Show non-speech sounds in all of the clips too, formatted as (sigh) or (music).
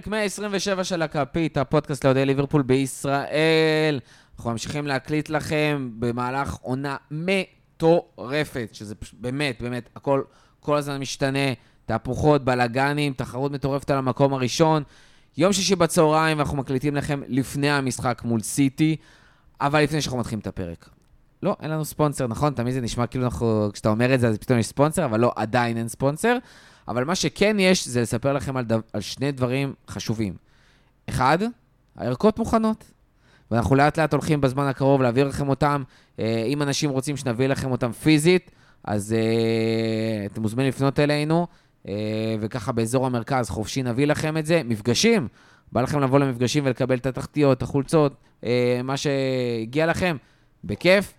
פרק 127 של הכפית, הפודקאסט לאוהדי ליברפול בישראל. אנחנו ממשיכים להקליט לכם במהלך עונה מטורפת, שזה באמת, באמת, הכל כל הזמן משתנה. תהפוכות, בלאגנים, תחרות מטורפת על המקום הראשון. יום שישי בצהריים, ואנחנו מקליטים לכם לפני המשחק מול סיטי, אבל לפני שאנחנו מתחילים את הפרק. לא, אין לנו ספונסר, נכון? תמיד זה נשמע כאילו אנחנו, כשאתה אומר את זה, אז פתאום יש ספונסר, אבל לא, עדיין אין ספונסר. אבל מה שכן יש, זה לספר לכם על, דו, על שני דברים חשובים. אחד, הערכות מוכנות. ואנחנו לאט לאט הולכים בזמן הקרוב להעביר לכם אותם. אה, אם אנשים רוצים שנביא לכם אותם פיזית, אז אה, אתם מוזמנים לפנות אלינו, אה, וככה באזור המרכז, חופשי נביא לכם את זה. מפגשים, בא לכם לבוא למפגשים ולקבל את התחתיות, את החולצות, מה שהגיע לכם, בכיף.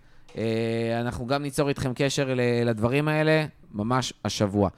אנחנו גם ניצור איתכם קשר לדברים האלה ממש השבוע.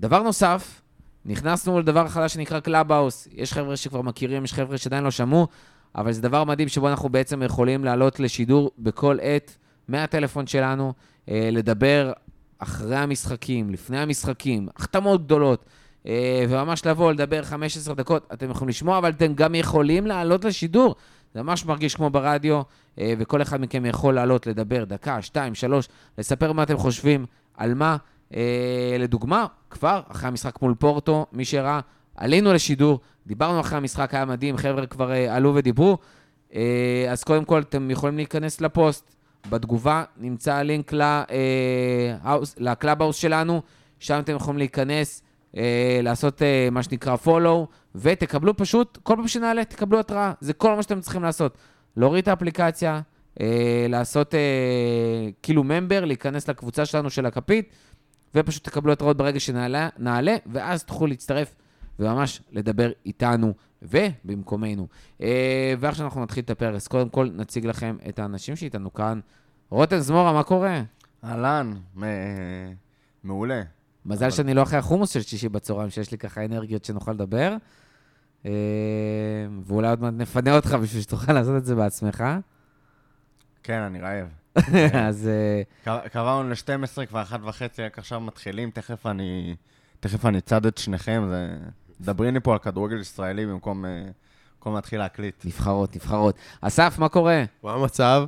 דבר נוסף, נכנסנו לדבר חדש שנקרא קלאבהאוס. יש חבר'ה שכבר מכירים, יש חבר'ה שעדיין לא שמעו, אבל זה דבר מדהים שבו אנחנו בעצם יכולים לעלות לשידור בכל עת מהטלפון שלנו, אה, לדבר אחרי המשחקים, לפני המשחקים, החתמות גדולות, אה, וממש לבוא, לדבר 15 דקות. אתם יכולים לשמוע, אבל אתם גם יכולים לעלות לשידור. זה ממש מרגיש כמו ברדיו, אה, וכל אחד מכם יכול לעלות, לדבר דקה, שתיים, שלוש, לספר מה אתם חושבים, על מה. אה, לדוגמה, כבר אחרי המשחק מול פורטו, מי שראה, עלינו לשידור, דיברנו אחרי המשחק, היה מדהים, חבר'ה כבר אה, עלו ודיברו. אה, אז קודם כל, אתם יכולים להיכנס לפוסט. בתגובה נמצא הלינק לקלאבהאוס שלנו, שם אתם יכולים להיכנס, לעשות מה שנקרא follow, ותקבלו פשוט, כל פעם שנעלה, תקבלו התראה. זה כל מה שאתם צריכים לעשות. להוריד את האפליקציה, לעשות כאילו ממבר, להיכנס לקבוצה שלנו של הכפית, ופשוט תקבלו התראות ברגע שנעלה, ואז תוכלו להצטרף וממש לדבר איתנו ובמקומנו. אה, ועכשיו אנחנו נתחיל את הפרק, אז קודם כל נציג לכם את האנשים שאיתנו כאן. רוטן זמורה, מה קורה? אהלן, מעולה. מזל שאני לא אחרי החומוס של שישי בצהריים, שיש לי ככה אנרגיות שנוכל לדבר. אה, ואולי עוד מעט נפנה אותך בשביל שתוכל לעשות את זה בעצמך. כן, אני רעב. אז... אה, קבענו ל-12, כבר אחת וחצי, רק עכשיו מתחילים, תכף אני, תכף אני צד את שניכם, זה... דברי לי פה על כדורגל ישראלי במקום, אה, במקום להתחיל להקליט. נבחרות, נבחרות. אסף, מה קורה? מה המצב?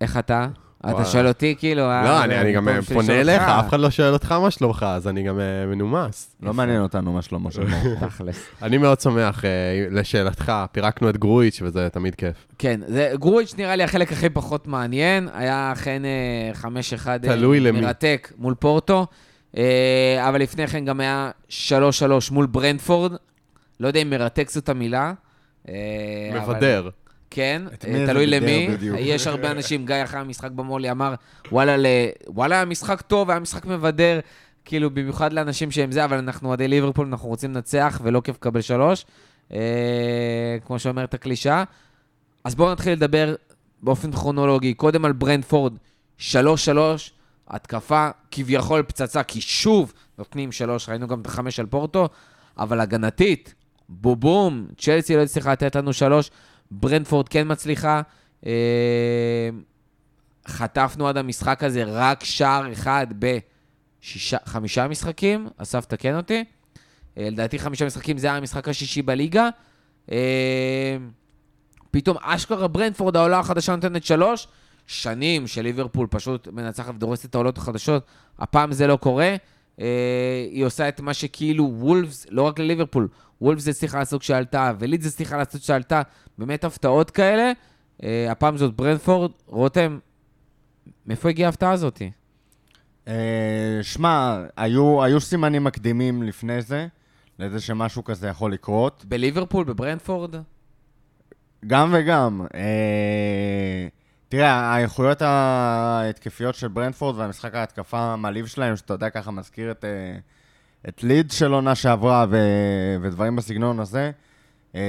איך אתה? אתה שואל אותי, כאילו... אה, לא, אני גם פונה אליך, אף אחד לא שואל אותך מה שלומך, אז אני גם מנומס. לא מעניין אותנו מה שלמה שלמה. (laughs) תכלס. אני מאוד שמח, לשאלתך, פירקנו את גרויץ' וזה תמיד כיף. כן, גרויץ' נראה לי החלק הכי פחות מעניין, היה אכן 5-1 מרתק מול פורטו, אבל לפני כן גם היה 3-3 מול ברנדפורד, לא יודע אם מרתק זאת המילה. מבדר. כן, תלוי למי. יש הרבה אנשים, גיא אחרי המשחק במולי אמר, וואלה, וואלה, היה משחק טוב, היה משחק מבדר, כאילו, במיוחד לאנשים שהם זה, אבל אנחנו אוהדי ליברפול, אנחנו רוצים לנצח, ולא כיף לקבל שלוש, אה, כמו שאומרת הקלישה. אז בואו נתחיל לדבר באופן כרונולוגי. קודם על ברנדפורד, שלוש שלוש, התקפה כביכול פצצה, כי שוב נותנים שלוש, ראינו גם את החמש על פורטו, אבל הגנתית, בובום, צ'לסי לא הצליחה לתת לנו שלוש. ברנדפורד כן מצליחה. אה, חטפנו עד המשחק הזה רק שער אחד בחמישה משחקים, אסף תקן אותי. אה, לדעתי חמישה משחקים זה היה המשחק השישי בליגה. אה, פתאום אשכרה ברנדפורד, העולה החדשה נותנת שלוש. שנים של ליברפול פשוט מנצחת ודורסת את העולות החדשות. הפעם זה לא קורה. היא עושה את מה שכאילו וולפס, לא רק לליברפול, וולפס הצליחה לעשות כשעלתה, ולידס הצליחה לעשות כשעלתה, באמת הפתעות כאלה. Uh, הפעם זאת ברנפורד. רותם, מאיפה הגיעה ההפתעה הזאת? Uh, שמע, היו, היו סימנים מקדימים לפני זה, לזה שמשהו כזה יכול לקרות. בליברפול, בברנפורד? גם וגם. Uh, תראה, האיכויות ההתקפיות של ברנפורד והמשחק ההתקפה המעליב שלהם, שאתה יודע, ככה מזכיר את... Uh, את ליד של עונה שעברה ו... ודברים בסגנון הזה, אה,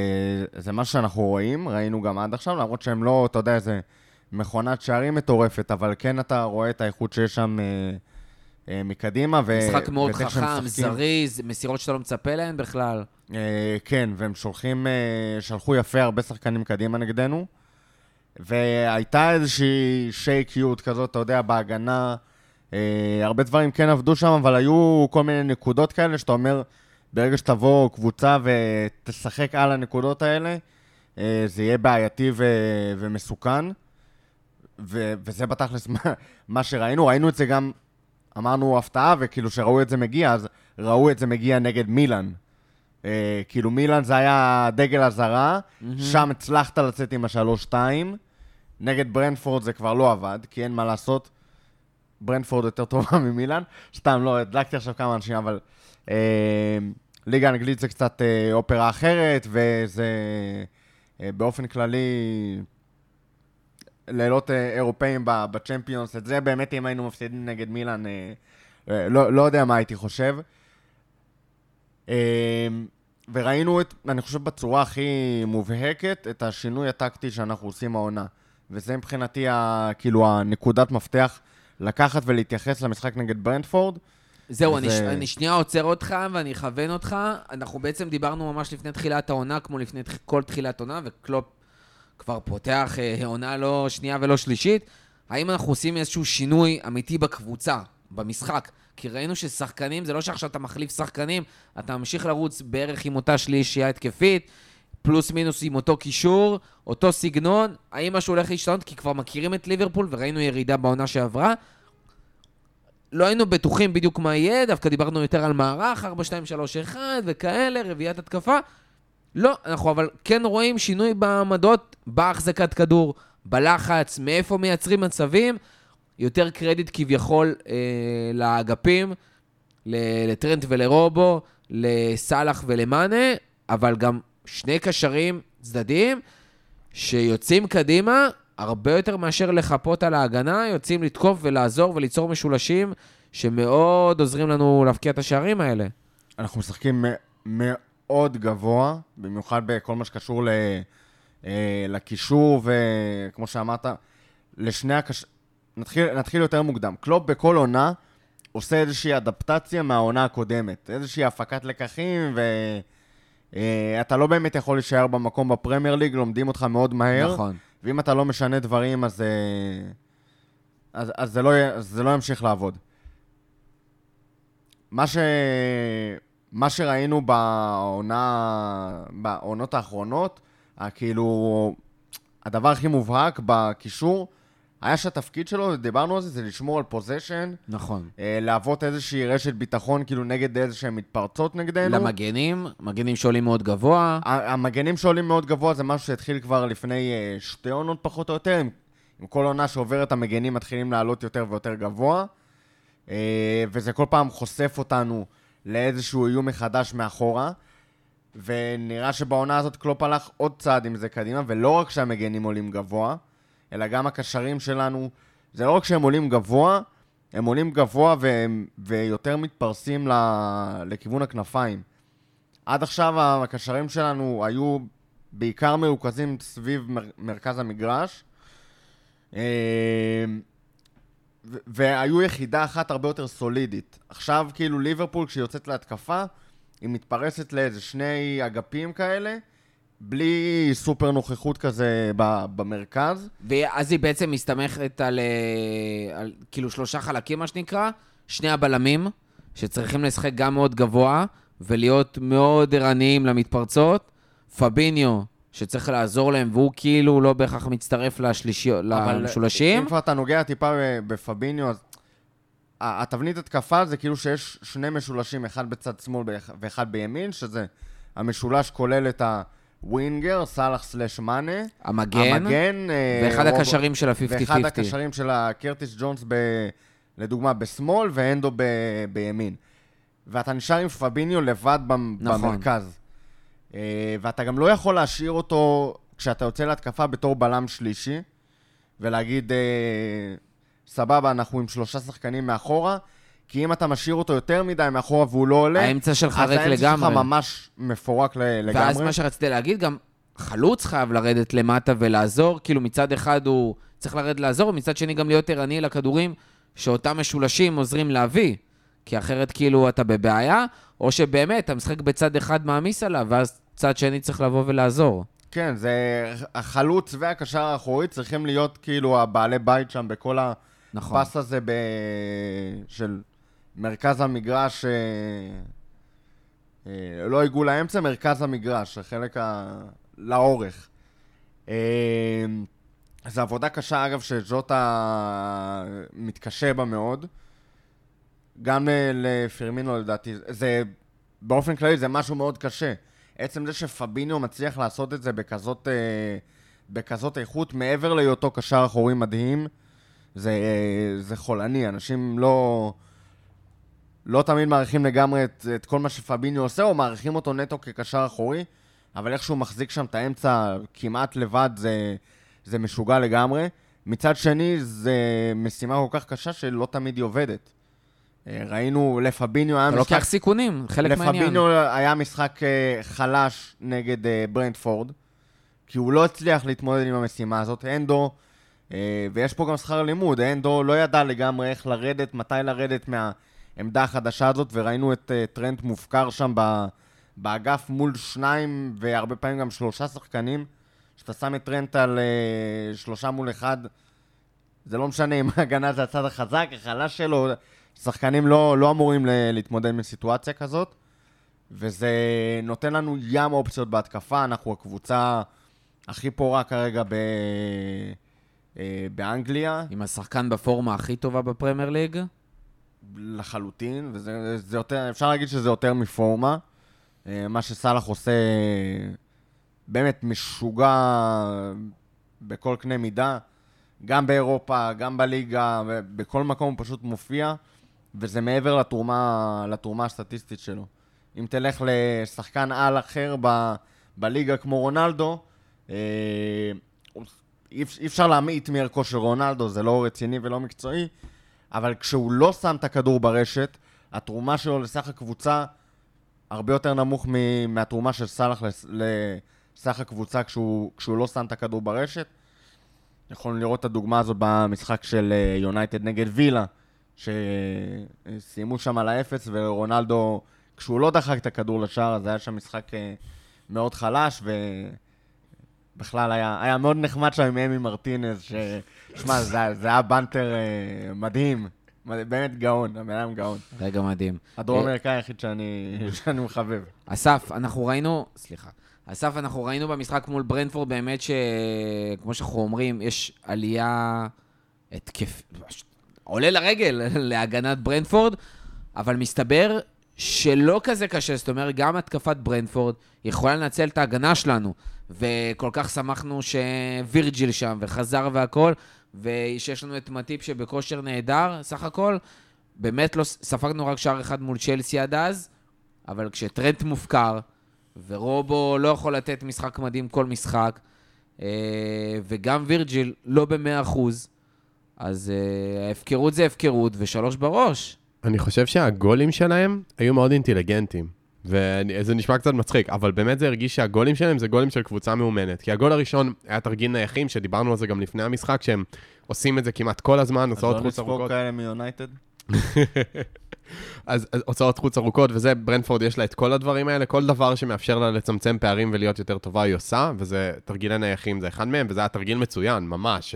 זה מה שאנחנו רואים, ראינו גם עד עכשיו, למרות שהם לא, אתה יודע, איזה מכונת שערים מטורפת, אבל כן אתה רואה את האיכות שיש שם אה, אה, מקדימה. ו... משחק מאוד חכם, זריז, מסירות שאתה לא מצפה להן בכלל. כן, והם שולחים, שלחו יפה הרבה שחקנים קדימה נגדנו, והייתה איזושהי שייקיות כזאת, אתה יודע, בהגנה. Uh, הרבה דברים כן עבדו שם, אבל היו כל מיני נקודות כאלה שאתה אומר, ברגע שתבוא קבוצה ותשחק על הנקודות האלה, אה, זה יהיה בעייתי ו- ומסוכן. ו- וזה בתכלס מה, מה שראינו. ראינו את זה גם, אמרנו הפתעה, וכאילו שראו את זה מגיע, אז ראו את זה מגיע נגד מילאן. אה, כאילו מילאן זה היה דגל אזהרה, mm-hmm. שם הצלחת לצאת עם השלוש-שתיים. נגד ברנפורד זה כבר לא עבד, כי אין מה לעשות. ברנפורד יותר טובה (laughs) ממילאן. סתם, לא, הדלקתי עכשיו כמה אנשים, אבל... אה, ליגה אנגלית זה קצת אה, אופרה אחרת, וזה אה, באופן כללי לילות אה, אירופאים בצ'מפיונס. את זה באמת, אם היינו מפסידים נגד מילאן, אה, אה, לא, לא יודע מה הייתי חושב. אה, וראינו, את, אני חושב, בצורה הכי מובהקת, את השינוי הטקטי שאנחנו עושים העונה. וזה מבחינתי, ה, כאילו, הנקודת מפתח לקחת ולהתייחס למשחק נגד ברנדפורד. זהו, אני, ש... אני שנייה עוצר אותך ואני אכוון אותך. אנחנו בעצם דיברנו ממש לפני תחילת העונה, כמו לפני כל תחילת עונה, וקלופ כבר פותח אה, עונה לא שנייה ולא שלישית. האם אנחנו עושים איזשהו שינוי אמיתי בקבוצה, במשחק? כי ראינו ששחקנים, זה לא שעכשיו אתה מחליף שחקנים, אתה ממשיך לרוץ בערך עם אותה שלישייה התקפית, פלוס מינוס עם אותו קישור, אותו סגנון. האם משהו הולך להשתנות? כי כבר מכירים את ליברפול וראינו ירידה בעונה שעברה. לא היינו בטוחים בדיוק מה יהיה, דווקא דיברנו יותר על מערך, 4, 2, 3, 1 וכאלה, רביעיית התקפה. לא, אנחנו אבל כן רואים שינוי בעמדות, בהחזקת כדור, בלחץ, מאיפה מייצרים מצבים. יותר קרדיט כביכול אה, לאגפים, לטרנט ולרובו, לסאלח ולמאנה, אבל גם שני קשרים צדדיים שיוצאים קדימה הרבה יותר מאשר לחפות על ההגנה, יוצאים לתקוף ולעזור וליצור משולשים שמאוד עוזרים לנו להבקיע את השערים האלה. אנחנו משחקים מאוד גבוה, במיוחד בכל מה שקשור ל... אה, לקישור, וכמו שאמרת, לשני הקש... נתחיל, נתחיל יותר מוקדם. קלופ בכל עונה עושה איזושהי אדפטציה מהעונה הקודמת, איזושהי הפקת לקחים, ואתה אה, לא באמת יכול להישאר במקום בפרמייר ליג, לומדים אותך מאוד מהר. נכון. ואם אתה לא משנה דברים, אז, אה, אז, אז, זה, לא, אז זה לא ימשיך לעבוד. מה, ש, מה שראינו בעונה, בעונות האחרונות, כאילו, הדבר הכי מובהק בקישור, היה שהתפקיד שלו, דיברנו על זה, זה לשמור על פוזיישן. נכון. אה, להוות איזושהי רשת ביטחון, כאילו, נגד איזה שהן מתפרצות נגדנו. למגנים, מגנים שעולים מאוד גבוה. המגנים שעולים מאוד גבוה זה משהו שהתחיל כבר לפני אה, שתי עונות פחות או יותר. עם, עם כל עונה שעוברת, המגנים מתחילים לעלות יותר ויותר גבוה. אה, וזה כל פעם חושף אותנו לאיזשהו איום מחדש מאחורה. ונראה שבעונה הזאת קלופ הלך עוד צעד עם זה קדימה, ולא רק שהמגנים עולים גבוה, אלא גם הקשרים שלנו, זה לא רק שהם עולים גבוה, הם עולים גבוה והם, ויותר מתפרסים ל, לכיוון הכנפיים. עד עכשיו הקשרים שלנו היו בעיקר מרוכזים סביב מר, מרכז המגרש, אה, והיו יחידה אחת הרבה יותר סולידית. עכשיו כאילו ליברפול כשהיא יוצאת להתקפה, היא מתפרסת לאיזה שני אגפים כאלה, בלי סופר נוכחות כזה במרכז. ואז היא בעצם מסתמכת על, אה, על כאילו שלושה חלקים, מה שנקרא, שני הבלמים, שצריכים לשחק גם מאוד גבוה, ולהיות מאוד ערניים למתפרצות. פביניו, שצריך לעזור להם, והוא כאילו לא בהכרח מצטרף לשלישי, למשולשים. אם כבר אתה נוגע טיפה בפביניו, אז התבנית התקפה זה כאילו שיש שני משולשים, אחד בצד שמאל ואחד בימין, שזה המשולש כולל את ה... ווינגר, סאלח סלאש מאנה. המגן. המגן. אה, ואחד רוב... הקשרים של ה-50-50. ואחד הקשרים של הקרטיס ג'ונס, ב... לדוגמה, בשמאל, ואנדו ב... בימין. ואתה נשאר עם פביניו לבד נכון. במרכז. אה, ואתה גם לא יכול להשאיר אותו כשאתה יוצא להתקפה בתור בלם שלישי, ולהגיד, אה, סבבה, אנחנו עם שלושה שחקנים מאחורה, כי אם אתה משאיר אותו יותר מדי מאחורה והוא לא עולה, האמצע שלך ריק לגמרי. אז האמצע שלך ממש מפורק לגמרי. ואז מה שרציתי להגיד, גם חלוץ חייב לרדת למטה ולעזור, כאילו מצד אחד הוא צריך לרדת לעזור, ומצד שני גם להיות ערני לכדורים שאותם משולשים עוזרים להביא. כי אחרת כאילו אתה בבעיה, או שבאמת אתה משחק בצד אחד מעמיס עליו, ואז צד שני צריך לבוא ולעזור. כן, זה... החלוץ והקשר האחורי צריכים להיות כאילו הבעלי בית שם בכל נכון. הפס הזה ב... של מרכז המגרש, אה, אה, לא עיגול האמצע, מרכז המגרש, החלק ה... לאורך. אה, זו עבודה קשה, אגב, שז'וטה מתקשה בה מאוד. גם לפרמינו לדעתי, זה באופן כללי זה משהו מאוד קשה. עצם זה שפביניו מצליח לעשות את זה בכזאת, אה, בכזאת איכות, מעבר להיותו קשר אחורי מדהים, זה, אה, זה חולני. אנשים לא, לא תמיד מעריכים לגמרי את, את כל מה שפביניו עושה, או מעריכים אותו נטו כקשר אחורי, אבל איכשהו מחזיק שם את האמצע כמעט לבד, זה, זה משוגע לגמרי. מצד שני, זה משימה כל כך קשה שלא תמיד היא עובדת. אה, ראינו, לפביניו היה משחק... אתה לוקח סיכונים, חלק מהעניין. לפביניו היה משחק אה, חלש נגד אה, ברנדפורד, כי הוא לא הצליח להתמודד עם המשימה הזאת. אנדו, ויש פה גם שכר לימוד, אנדו לא ידע לגמרי איך לרדת, מתי לרדת מהעמדה החדשה הזאת, וראינו את טרנט מופקר שם באגף מול שניים, והרבה פעמים גם שלושה שחקנים. כשאתה שם את טרנט על שלושה מול אחד, זה לא משנה אם (laughs) ההגנה זה הצד החזק, החלש שלו, שחקנים לא, לא אמורים להתמודד עם סיטואציה כזאת, וזה נותן לנו ים אופציות בהתקפה, אנחנו הקבוצה הכי פורה כרגע ב... אה, באנגליה. עם השחקן בפורמה הכי טובה בפרמייר ליג? לחלוטין, וזה זה יותר, אפשר להגיד שזה יותר מפורמה. אה, מה שסאלח עושה באמת משוגע בכל קנה מידה, גם באירופה, גם בליגה, בכל מקום הוא פשוט מופיע. וזה מעבר לתרומה, לתרומה הסטטיסטית שלו. אם תלך לשחקן על אחר ב, בליגה כמו רונלדו, אה, אי אפשר להמעיט מערכו של רונלדו, זה לא רציני ולא מקצועי, אבל כשהוא לא שם את הכדור ברשת, התרומה שלו לסך הקבוצה הרבה יותר נמוך מהתרומה של סאלח לסך הקבוצה כשהוא, כשהוא לא שם את הכדור ברשת. יכולנו לראות את הדוגמה הזאת במשחק של יונייטד נגד וילה, שסיימו שם על האפס, ורונלדו, כשהוא לא דחק את הכדור לשער, אז היה שם משחק אה, מאוד חלש, ובכלל היה, היה מאוד נחמד שם עם אמי מרטינז, ש... שמע, זה, זה היה בנטר אה, מדהים. באמת גאון, הבן אדם גאון. רגע מדהים. הדרום אה, אמריקאי היחיד שאני, (laughs) שאני מחבב. אסף, אנחנו ראינו, סליחה, אסף, אנחנו ראינו במשחק מול ברנדפורד באמת שכמו שאנחנו אומרים, יש עלייה התקף, עולה לרגל (laughs) להגנת ברנדפורד, אבל מסתבר שלא כזה קשה, זאת אומרת, גם התקפת ברנדפורד יכולה לנצל את ההגנה שלנו, וכל כך שמחנו שווירג'יל שם, וחזר והכל, ושיש לנו את מטיפ שבכושר נהדר, סך הכל. באמת לא, ספגנו רק שער אחד מול צ'לסי עד אז, אבל כשטרנט מופקר, ורובו לא יכול לתת משחק מדהים כל משחק, אה, וגם וירג'יל לא במאה אחוז, אז uh, ההפקרות זה הפקרות ושלוש בראש. אני חושב שהגולים שלהם היו מאוד אינטליגנטים. וזה נשמע קצת מצחיק, אבל באמת זה הרגיש שהגולים שלהם זה גולים של קבוצה מאומנת. כי הגול הראשון היה תרגיל נייחים, שדיברנו על זה גם לפני המשחק, שהם עושים את זה כמעט כל הזמן, הוצאות חוץ ארוכות. אז לא כאלה מיונייטד? (laughs) אז, אז הוצאות חוץ ארוכות, וזה, ברנפורד יש לה את כל הדברים האלה, כל דבר שמאפשר לה לצמצם פערים ולהיות יותר טובה היא עושה, וזה תרגילי נייחים זה אחד מהם, וזה היה תרגיל מצוין, ממש.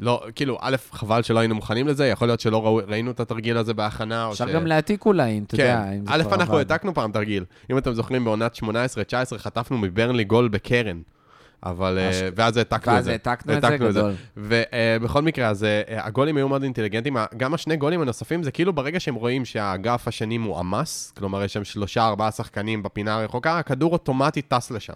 אה, לא, כאילו, א', חבל שלא היינו מוכנים לזה, יכול להיות שלא ראו, ראינו את התרגיל הזה בהכנה. אפשר ש... גם להעתיק אולי, אתה כן. יודע. כן, א', אנחנו העתקנו פעם תרגיל. אם אתם זוכרים, בעונת 18-19 חטפנו מברנלי גול בקרן. אבל, הש... אה, ואז העתקנו את זה. ואז העתקנו את זה, גדול. ובכל מקרה, אז אה, הגולים היו מאוד אינטליגנטים. גם השני גולים הנוספים, זה כאילו ברגע שהם רואים שהאגף השני מועמס, כלומר, יש שם שלושה, ארבעה שחקנים בפינה הרחוקה, הכדור אוטומטית טס לשם.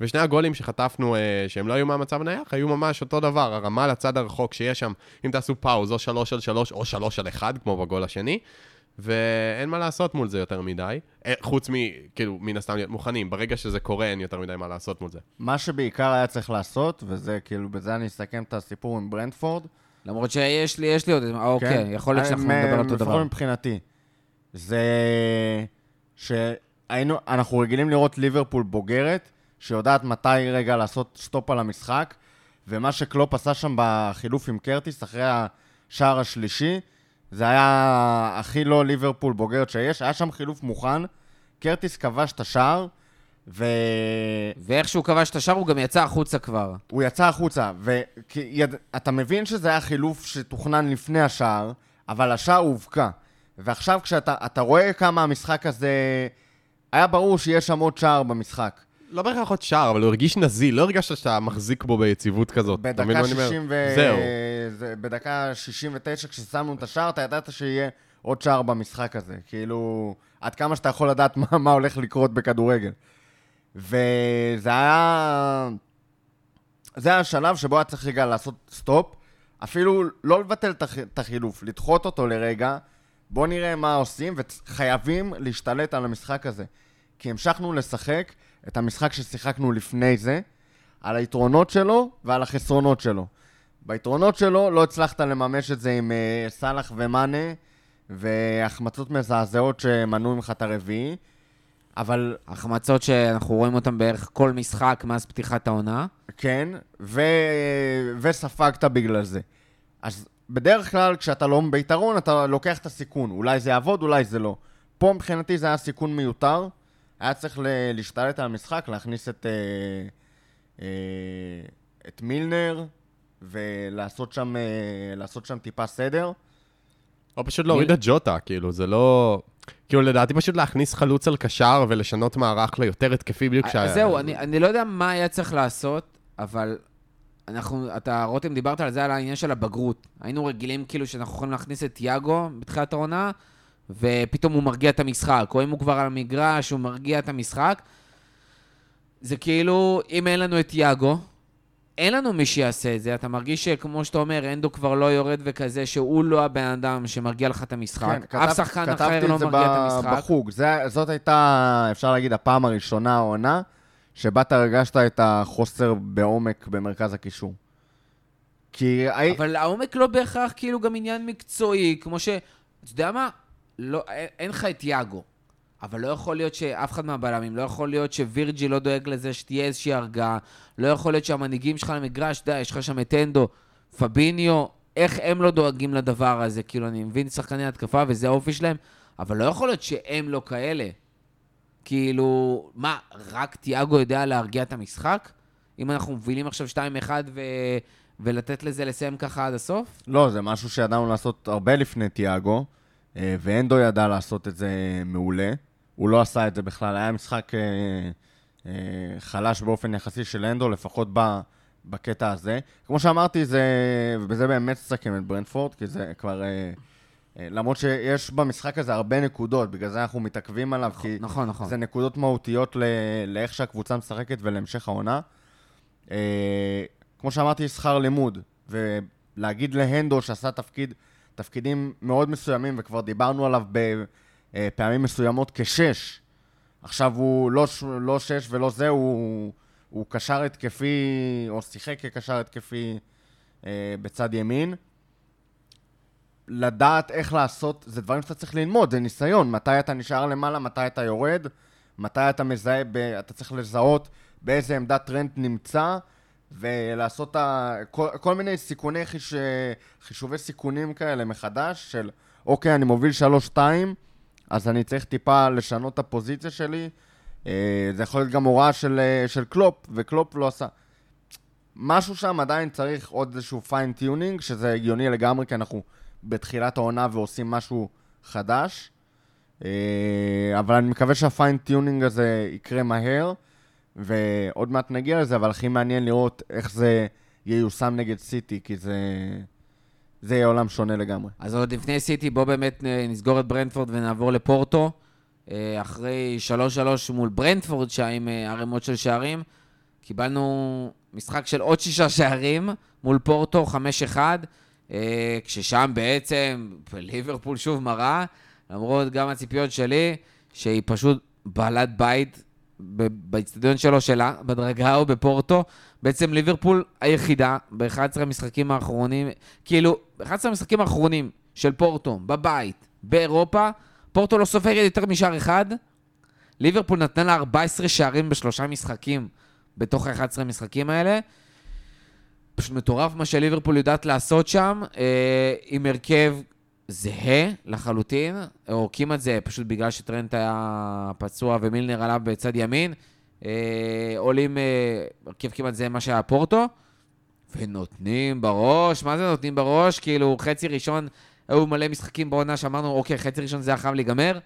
ושני הגולים שחטפנו, אה, שהם לא היו מהמצב הנייח, היו ממש אותו דבר, הרמה לצד הרחוק שיש שם, אם תעשו pause, או שלוש על שלוש, או שלוש על אחד, כמו בגול השני, ואין מה לעשות מול זה יותר מדי, אה, חוץ מ... כאילו, מן הסתם להיות מוכנים, ברגע שזה קורה, אין יותר מדי מה לעשות מול זה. מה שבעיקר היה צריך לעשות, וזה כאילו, בזה אני אסכם את הסיפור עם ברנטפורד. למרות שיש לי, יש לי עוד, אוקיי, כן. יכול להיות שאנחנו נדבר על אותו דבר. לפחות מבחינתי, זה שהיינו, אנחנו רגילים לראות ליברפול בוגרת, שיודעת מתי רגע לעשות סטופ על המשחק, ומה שקלופ עשה שם בחילוף עם קרטיס אחרי השער השלישי, זה היה הכי לא ליברפול בוגרת שיש, היה שם חילוף מוכן, קרטיס כבש את השער, ו... ואיך שהוא כבש את השער, הוא גם יצא החוצה כבר. הוא יצא החוצה, ואתה מבין שזה היה חילוף שתוכנן לפני השער, אבל השער הובקע. ועכשיו כשאתה רואה כמה המשחק הזה היה ברור שיש שם עוד שער במשחק. לא בהכרח עוד שער, אבל הוא הרגיש נזיל, לא הרגשת שאתה מחזיק בו ביציבות כזאת. בדקה מה אני אומר? 60 ו... זהו. זה, בדקה 69, כששמנו את השער, אתה ידעת שיהיה עוד שער במשחק הזה. כאילו, עד כמה שאתה יכול לדעת מה, מה הולך לקרות בכדורגל. וזה היה... זה היה השלב שבו היה צריך רגע לעשות סטופ, אפילו לא לבטל את הח- את החילוף, לדחות אותו לרגע, בואו נראה מה עושים, וחייבים להשתלט על המשחק הזה. כי המשכנו לשחק את המשחק ששיחקנו לפני זה, על היתרונות שלו ועל החסרונות שלו. ביתרונות שלו לא הצלחת לממש את זה עם uh, סאלח ומאנה, והחמצות מזעזעות שמנעו ממך את הרביעי, אבל החמצות שאנחנו רואים אותן בערך כל משחק מאז פתיחת העונה. כן, ו... וספגת בגלל זה. אז בדרך כלל כשאתה לא ביתרון, אתה לוקח את הסיכון. אולי זה יעבוד, אולי זה לא. פה מבחינתי זה היה סיכון מיותר. היה צריך ל... להשתלט על המשחק, להכניס את, אה, אה, את מילנר ולעשות שם, אה, שם טיפה סדר. או פשוט להוריד את ג'וטה, כאילו, זה לא... כאילו, לדעתי פשוט להכניס חלוץ על קשר ולשנות מערך ליותר התקפי בדיוק כשה... אז זהו, אני, אני לא יודע מה היה צריך לעשות, אבל אנחנו, אתה, רותם, דיברת על זה, על העניין של הבגרות. היינו רגילים כאילו שאנחנו יכולים להכניס את יאגו בתחילת העונה, ופתאום הוא מרגיע את המשחק, או אם הוא כבר על המגרש, הוא מרגיע את המשחק. זה כאילו, אם אין לנו את יאגו, אין לנו מי שיעשה את זה. אתה מרגיש שכמו שאתה אומר, אנדו כבר לא יורד וכזה, שהוא לא הבן אדם שמרגיע לך את המשחק. כן, אף שחקן אחר לא את מרגיע את ב- המשחק. בחוג. זה, זאת הייתה, אפשר להגיד, הפעם הראשונה העונה, שבה אתה הרגשת את החוסר בעומק במרכז הקישור. כי... אבל העומק לא בהכרח כאילו גם עניין מקצועי, כמו ש... אתה יודע מה? לא, אין, אין לך את יאגו. אבל לא יכול להיות שאף אחד מהבלמים, לא יכול להיות שווירג'י לא דואג לזה שתהיה איזושהי הרגעה, לא יכול להיות שהמנהיגים שלך למגרש, אתה יודע, יש לך שם את אנדו, פביניו, איך הם לא דואגים לדבר הזה? כאילו, אני מבין שחקני התקפה וזה האופי שלהם, אבל לא יכול להיות שהם לא כאלה. כאילו, מה, רק תיאגו יודע להרגיע את המשחק? אם אנחנו מובילים עכשיו 2-1 ו... ולתת לזה לסיים ככה עד הסוף? לא, זה משהו שידענו לעשות הרבה לפני תיאגו, אה, ואנדו ידע לעשות את זה מעולה. הוא לא עשה את זה בכלל, היה משחק אה, אה, חלש באופן יחסי של אנדו, לפחות ב, בקטע הזה. כמו שאמרתי, זה, ובזה באמת תסכם את ברנדפורד, כי זה כבר... אה, אה, למרות שיש במשחק הזה הרבה נקודות, בגלל זה אנחנו מתעכבים עליו, כי נכון, נכון. זה נקודות מהותיות ל- לאיך שהקבוצה משחקת ולהמשך העונה. אה, כמו שאמרתי, שכר לימוד, ולהגיד להנדו שעשה תפקיד, תפקידים מאוד מסוימים, וכבר דיברנו עליו בפעמים מסוימות כשש. עכשיו הוא לא, לא שש ולא זה, הוא, הוא קשר התקפי, או שיחק כקשר התקפי אה, בצד ימין. לדעת איך לעשות, זה דברים שאתה צריך ללמוד, זה ניסיון. מתי אתה נשאר למעלה, מתי אתה יורד, מתי אתה מזהה, ב, אתה צריך לזהות באיזה עמדת טרנט נמצא, ולעשות ה, כל, כל מיני סיכוני חיש, חישובי סיכונים כאלה מחדש, של אוקיי, אני מוביל 3-2, אז אני צריך טיפה לשנות את הפוזיציה שלי. אה, זה יכול להיות גם הוראה של, אה, של קלופ, וקלופ לא עשה. משהו שם עדיין צריך עוד איזשהו fine-tuning, שזה הגיוני לגמרי, כי אנחנו בתחילת העונה ועושים משהו חדש. אה, אבל אני מקווה שה fine-tuning הזה יקרה מהר, ועוד מעט נגיע לזה, אבל הכי מעניין לראות איך זה ייושם נגד סיטי, כי זה, זה יהיה עולם שונה לגמרי. אז עוד לפני סיטי, בואו באמת אה, נסגור את ברנטפורד ונעבור לפורטו. אה, אחרי 3-3 מול ברנטפורד, עם אה, ערימות של שערים, קיבלנו משחק של עוד שישה שערים מול פורטו, 5-1, אה, כששם בעצם ליברפול שוב מראה, למרות גם הציפיות שלי, שהיא פשוט בעלת בית ב- באצטדיון שלו שלה, בדרגה או בפורטו. בעצם ליברפול היחידה ב-11 המשחקים האחרונים, כאילו, ב-11 המשחקים האחרונים של פורטו, בבית, באירופה, פורטו לא סופגת יותר משער אחד. ליברפול נתנה לה 14 שערים בשלושה משחקים בתוך ה-11 המשחקים האלה. פשוט מטורף מה שליברפול יודעת לעשות שם, אה, עם הרכב זהה לחלוטין, או כמעט זהה, פשוט בגלל שטרנט היה פצוע ומילנר עליו בצד ימין. אה, עולים אה, הרכב כמעט זהה מה שהיה פורטו, ונותנים בראש, מה זה נותנים בראש? כאילו, חצי ראשון, היו מלא משחקים בעונה שאמרנו, אוקיי, חצי ראשון זה היה חייב להיגמר.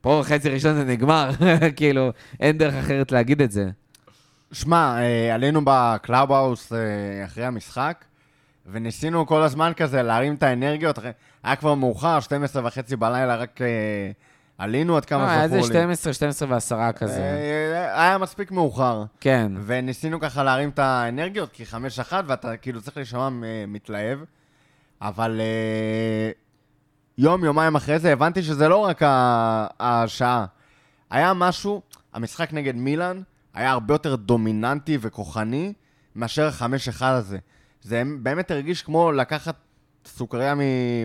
פה חצי ראשון זה נגמר, (laughs) כאילו, אין דרך אחרת להגיד את זה. שמע, אה, עלינו בקלאבהאוס אה, אחרי המשחק, וניסינו כל הזמן כזה להרים את האנרגיות. היה כבר מאוחר, 12 וחצי בלילה, רק אה, עלינו עד כמה לא, היה זכור איזה לי. 12, 12 ועשרה כזה. אה, היה מספיק מאוחר. כן. וניסינו ככה להרים את האנרגיות, כי חמש אחת, ואתה כאילו צריך להישמע אה, מתלהב. אבל אה, יום, יומיים אחרי זה, הבנתי שזה לא רק השעה. היה משהו, המשחק נגד מילאן היה הרבה יותר דומיננטי וכוחני מאשר החמש אחד הזה. זה באמת הרגיש כמו לקחת סוכריה מ-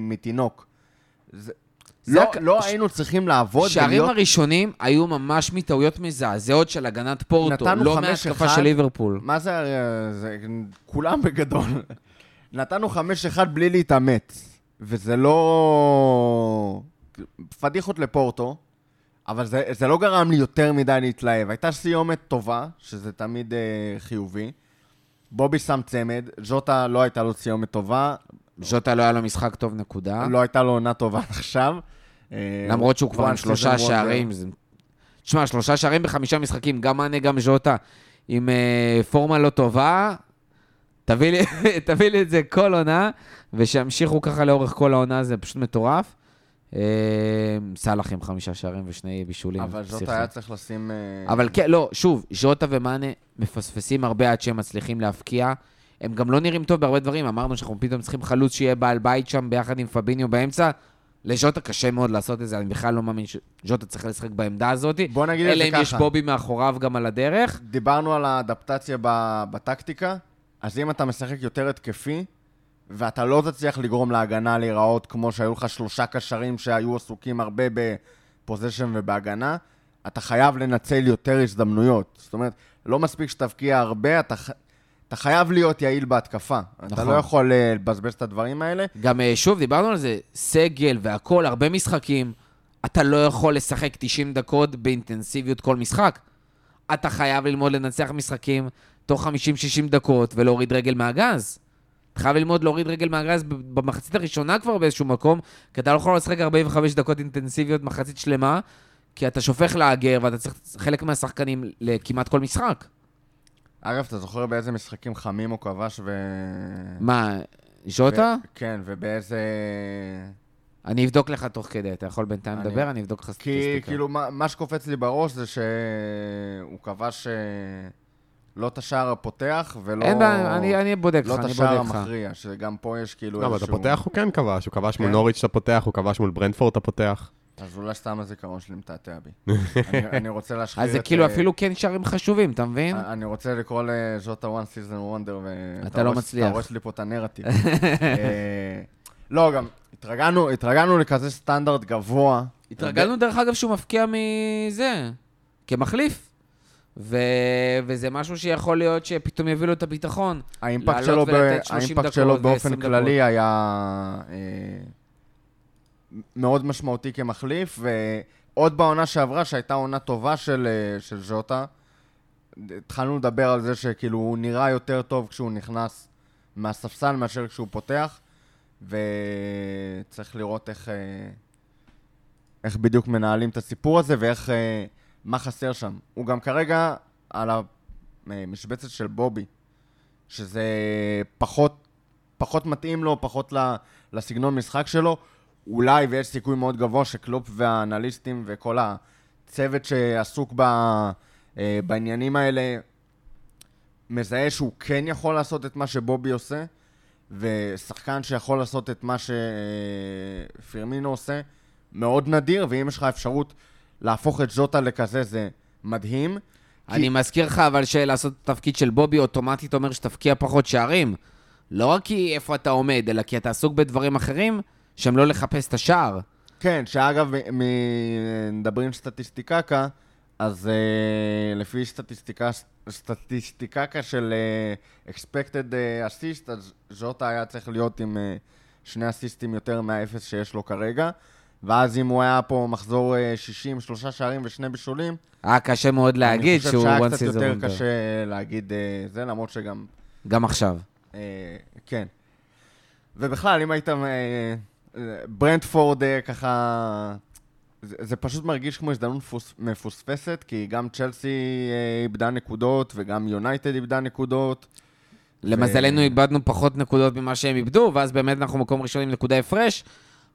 מתינוק. זה... זה לא, רק- לא ש- היינו צריכים לעבוד השערים ולהיות... הראשונים היו ממש מטעויות מזעזעות של הגנת פורטו, נתנו לא אחד. של ליברפול. מה זה, אה, זה כולם בגדול. נתנו חמש אחד בלי להתאמץ, וזה לא... פדיחות לפורטו, אבל זה, זה לא גרם לי יותר מדי להתלהב. הייתה סיומת טובה, שזה תמיד אה, חיובי. בובי שם צמד, ז'וטה לא הייתה לו סיומת טובה, ז'וטה לא היה לו משחק טוב, נקודה. לא הייתה לו עונה טובה (laughs) עכשיו. אה, למרות שהוא כבר עם שלושה. שערים. תשמע, שלושה שערים בחמישה משחקים, גם מאנה, גם ז'וטה, עם אה, פורמה לא טובה. תביא לי, (laughs) תביא לי את זה כל עונה, ושימשיכו ככה לאורך כל העונה, זה פשוט מטורף. אה, סאלח עם חמישה שערים ושני בישולים. אבל ז'וטה. היה צריך לשים... אה, אבל כן, לא, שוב, ז'וטה ומאנה מפספסים הרבה עד שהם מצליחים להבקיע. הם גם לא נראים טוב בהרבה דברים, אמרנו שאנחנו פתאום צריכים חלוץ שיהיה בעל בית שם ביחד עם פביניו באמצע. לז'וטה קשה מאוד לעשות את זה, אני בכלל לא מאמין שז'וטה צריך לשחק בעמדה הזאת. בוא נגיד את אלא זה אם ככה. יש בובי מאחוריו גם על הדרך. דיברנו על האדפטציה בטקטיקה, אז אם אתה משחק יותר התקפי, ואתה לא תצליח לגרום להגנה להיראות כמו שהיו לך שלושה קשרים שהיו עסוקים הרבה בפוזיישן ובהגנה, אתה חייב לנצל יותר הזדמנויות. זאת אומרת, לא מספיק שתבקיע הרבה, אתה, אתה חייב להיות יעיל בהתקפה. אתה נכון. לא יכול אה, לבזבז את הדברים האלה. גם אה, שוב, דיברנו על זה, סגל והכול, הרבה משחקים. אתה לא יכול לשחק 90 דקות באינטנסיביות כל משחק. אתה חייב ללמוד לנצח משחקים תוך 50-60 דקות ולהוריד רגל מהגז. אתה חייב ללמוד להוריד רגל מהגז ב- במחצית הראשונה כבר באיזשהו מקום, כי אתה לא יכול לשחק 45 דקות אינטנסיביות מחצית שלמה, כי אתה שופך לאגר ואתה צריך חלק מהשחקנים לכמעט כל משחק. אגב, אתה זוכר באיזה משחקים חמים הוא כבש ו... מה, ז'וטה? ו- כן, ובאיזה... אני אבדוק לך תוך כדי, אתה יכול בינתיים אני- לדבר, אני אבדוק לך כי סטטיסטיקה. כאילו, מה, מה שקופץ לי בראש זה שהוא כבש אה, לא את השער הפותח ולא... אין בעיה, אני, אני בודק לא לך, את אני השער בודק לך. המכריע, שגם פה יש כאילו לא, אבל את הפותח הוא כן כבש, הוא כבש מול כן? נוריץ' את הפותח, הוא כבש מול ברנדפורד את הפותח. אז אולי סתם הזיכרון שלי מתעתע בי. (laughs) אני, אני רוצה להשחיר אז זה את... כאילו אה, אפילו כן שערים חשובים, אתה מבין? אני רוצה לקרוא לז'וטה one season wonder, אתה לא מצליח. אתה הורס לי פה את הנרטיב. (laughs) אה, לא, גם התרגלנו, התרגלנו לכזה סטנדרט גבוה. התרגלנו דרך אגב שהוא מפקיע מזה, כמחליף. ו... וזה משהו שיכול להיות שפתאום יביא לו את הביטחון. האימפקט שלו, ב... ולתת 30 האימפקט דקות שלו באופן 20 כללי היה אה, מאוד משמעותי כמחליף, ועוד בעונה שעברה, שהייתה עונה טובה של, אה, של ז'וטה, התחלנו לדבר על זה שכאילו הוא נראה יותר טוב כשהוא נכנס מהספסל מאשר כשהוא פותח, וצריך לראות איך, אה, איך בדיוק מנהלים את הסיפור הזה ואיך, אה, מה חסר שם. הוא גם כרגע על המשבצת של בובי, שזה פחות, פחות מתאים לו, פחות לסגנון משחק שלו. אולי, ויש סיכוי מאוד גבוה שקלופ והאנליסטים וכל הצוות שעסוק ב, אה, בעניינים האלה מזהה שהוא כן יכול לעשות את מה שבובי עושה, ושחקן שיכול לעשות את מה שפירמינו עושה, מאוד נדיר, ואם יש לך אפשרות להפוך את ז'וטה לכזה, זה מדהים. אני מזכיר לך אבל שלעשות את התפקיד של בובי אוטומטית אומר שתבקיע פחות שערים. לא רק כי איפה אתה עומד, אלא כי אתה עסוק בדברים אחרים שהם לא לחפש את השער. כן, שאגב, מדברים סטטיסטיקקה, אז uh, לפי סטטיסטיקה, סטטיסטיקקה של uh, expected uh, assist, אז ז'וטה היה צריך להיות עם uh, שני אסיסטים יותר מהאפס שיש לו כרגע, ואז אם הוא היה פה מחזור uh, 60, שלושה שערים ושני בישולים, היה קשה מאוד להגיד שהוא אני one חושב שהיה קצת season יותר wonder. קשה להגיד uh, זה, למרות שגם גם עכשיו. אה, כן. ובכלל, אם היית... אה, אה, ברנדפורד אה, ככה... זה, זה פשוט מרגיש כמו הזדמנות מפוס, מפוספסת, כי גם צ'לסי אה, איבדה נקודות, וגם יונייטד איבדה נקודות. למזלנו איבדנו פחות נקודות ממה שהם איבדו, ואז באמת אנחנו מקום ראשון עם נקודה הפרש.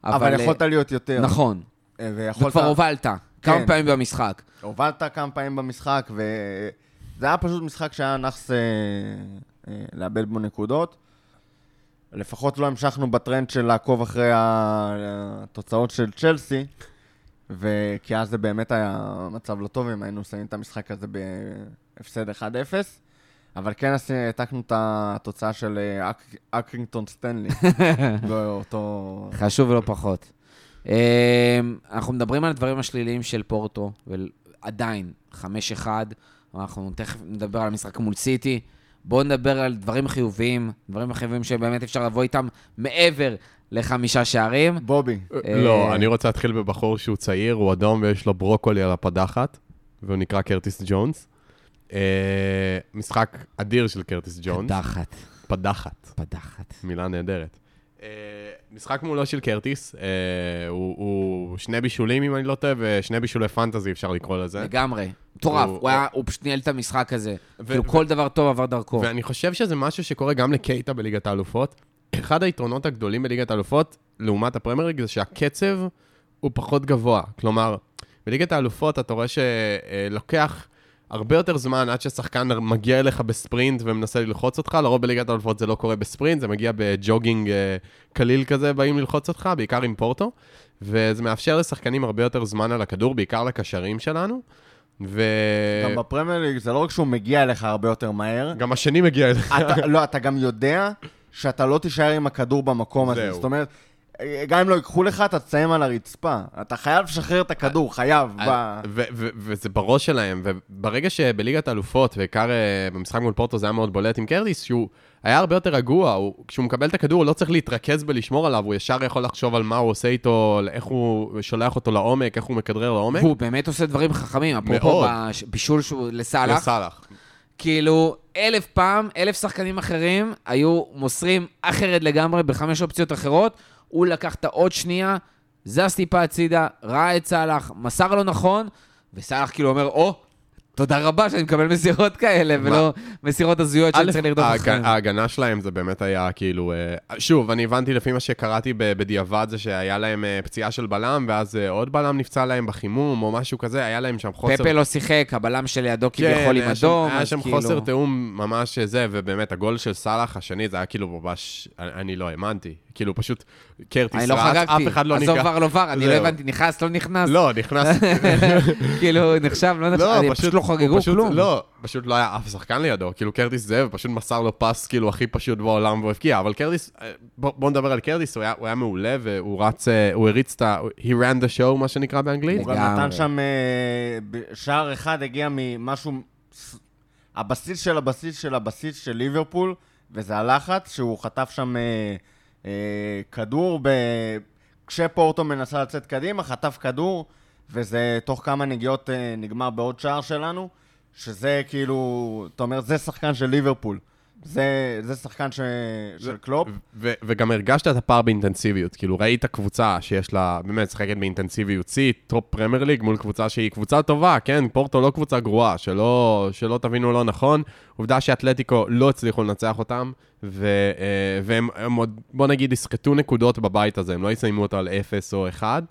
אבל, אה, יכולת להיות יותר. נכון, אה, ויכולת... וכבר הובלת כמה כן. פעמים במשחק. הובלת כמה פעמים במשחק, וזה היה פשוט משחק שהיה נאחס אה, אה, לאבד בו נקודות. לפחות לא המשכנו בטרנד של לעקוב אחרי התוצאות של צ'לסי, וכי אז זה באמת היה מצב לא טוב אם היינו שמים את המשחק הזה בהפסד 1-0. אבל כן עשי- העתקנו את התוצאה של אה, אק- אקרינגטון סטנלי, (laughs) באותו... חשוב לא פחות. אה, אנחנו מדברים על הדברים השליליים של פורטו, ועדיין, 5-1, אנחנו תכף נדבר על המשחק מול סיטי. בואו נדבר על דברים חיוביים, דברים חיוביים שבאמת אפשר לבוא איתם מעבר לחמישה שערים. בובי, אה, לא, אני רוצה להתחיל בבחור שהוא צעיר, הוא אדום ויש לו ברוקולי על הפדחת, והוא נקרא קרטיס ג'ונס. אה, משחק אדיר של קרטיס ג'ונס. פדחת, פדחת. פדחת. מילה נהדרת. אה, משחק מולו של קרטיס, אה, הוא, הוא שני בישולים אם אני לא טועה, ושני בישולי פנטזי אפשר לקרוא לזה. לגמרי. מטורף, הוא- הוא היה- הוא פשוט ניהל את המשחק הזה. ו- כאילו, ו- כל דבר טוב עבר דרכו. ואני חושב שזה משהו שקורה גם לקייטה בליגת האלופות. אחד היתרונות הגדולים בליגת האלופות, לעומת הפרמייר ליג, זה שהקצב הוא פחות גבוה. כלומר, בליגת האלופות אתה רואה שלוקח הרבה יותר זמן עד ששחקן מגיע אליך בספרינט ומנסה ללחוץ אותך, לרוב בליגת האלופות זה לא קורה בספרינט, זה מגיע בג'וגינג אה, קליל כזה, באים ללחוץ אותך, בעיקר עם פורטו, וזה מאפשר לשחקנים הרבה יותר זמן על הכדור, בעיקר לקשרים שלנו. ו... גם בפרמייר ליג זה לא רק שהוא מגיע אליך הרבה יותר מהר, גם השני מגיע אליך. אתה, לא, אתה גם יודע שאתה לא תישאר עם הכדור במקום הזה. זאת אומרת, גם אם לא ייקחו לך, אתה תסיים על הרצפה. אתה חייב לשחרר את הכדור, חייב. ב... ו- ו- וזה בראש שלהם, וברגע שבליגת האלופות, בעיקר אה, במשחק מול פורטו זה היה מאוד בולט עם קרדיס, שהוא היה הרבה יותר רגוע, הוא, כשהוא מקבל את הכדור הוא לא צריך להתרכז בלשמור עליו, הוא ישר יכול לחשוב על מה הוא עושה איתו, איך הוא שולח אותו לעומק, איך הוא מכדרר לעומק. והוא באמת עושה דברים חכמים, אפרופו מאוד. בבישול שהוא לסאלח. לסאלח. כאילו, אלף פעם, אלף שחקנים אחרים היו מוסרים אחרת לגמרי בחמש אופציות אחרות. הוא לקח את העוד שנייה, זז טיפה הצידה, ראה את סאלח, מסר לו נכון, וסאלח כאילו אומר, או, תודה רבה שאני מקבל מסירות כאלה, מה? ולא מסירות הזויות שאני צריך לרדוף אחריהן. ההגנה שלהם זה באמת היה כאילו... אה, שוב, אני הבנתי לפי מה שקראתי בדיעבד זה שהיה להם אה, פציעה של בלם, ואז אה, עוד בלם נפצע להם בחימום או משהו כזה, היה להם שם חוסר... פפה לא שיחק, הבלם שלידו כביכול עם היה שם- אדום, היה שם כאילו... חוסר תיאום ממש זה, ובאמת, הגול של סאלח השני, זה היה כאילו ממש... אני לא האמנתי. כאילו, פשוט קרטיס אני לא רץ, אף אחד לא עזוב ניגע. ור לא ור, אני לא. הבנתי, נכנס, לא נכנס? לא, נכנס... (laughs) כאילו, נחשב, לא נחשב, אני פשוט לא חגגו פשוט- כלום. לא, פשוט לא היה אף שחקן לידו. כאילו, קרטיס זאב פשוט מסר לו פס כאילו הכי פשוט בעולם והוא הבקיע. אבל קרטיס, אה, בוא בוא נדבר על קרטיס, הוא היה- הוא היה מעולה והוא רץ, אה, הוא הריץ את ה... he ran the show, מה שנקרא באנגלית. הוא גם. נתן שם... אה, שער אחד הגיע ממשהו... הבסיס של הבסיס של הבסיס של ליברפול, וזה הלחץ, שהוא חטף שם כדור ב... כשפורטו מנסה לצאת קדימה, חטף כדור, וזה תוך כמה נגיעות אה, נגמר בעוד שער שלנו, שזה כאילו... אתה אומר, זה שחקן של ליברפול. זה, זה שחקן ש... של קלופ. ו- וגם הרגשת את הפער באינטנסיביות, כאילו ראית קבוצה שיש לה, באמת, משחקת באינטנסיביות שיא, top Premier League מול קבוצה שהיא קבוצה טובה, כן, פורטו לא קבוצה גרועה, שלא, שלא תבינו לא נכון, עובדה שאתלטיקו לא הצליחו לנצח אותם, ו, אה, והם הם עוד, בוא נגיד, יסחטו נקודות בבית הזה, הם לא יסיימו אותו על 0 או 1,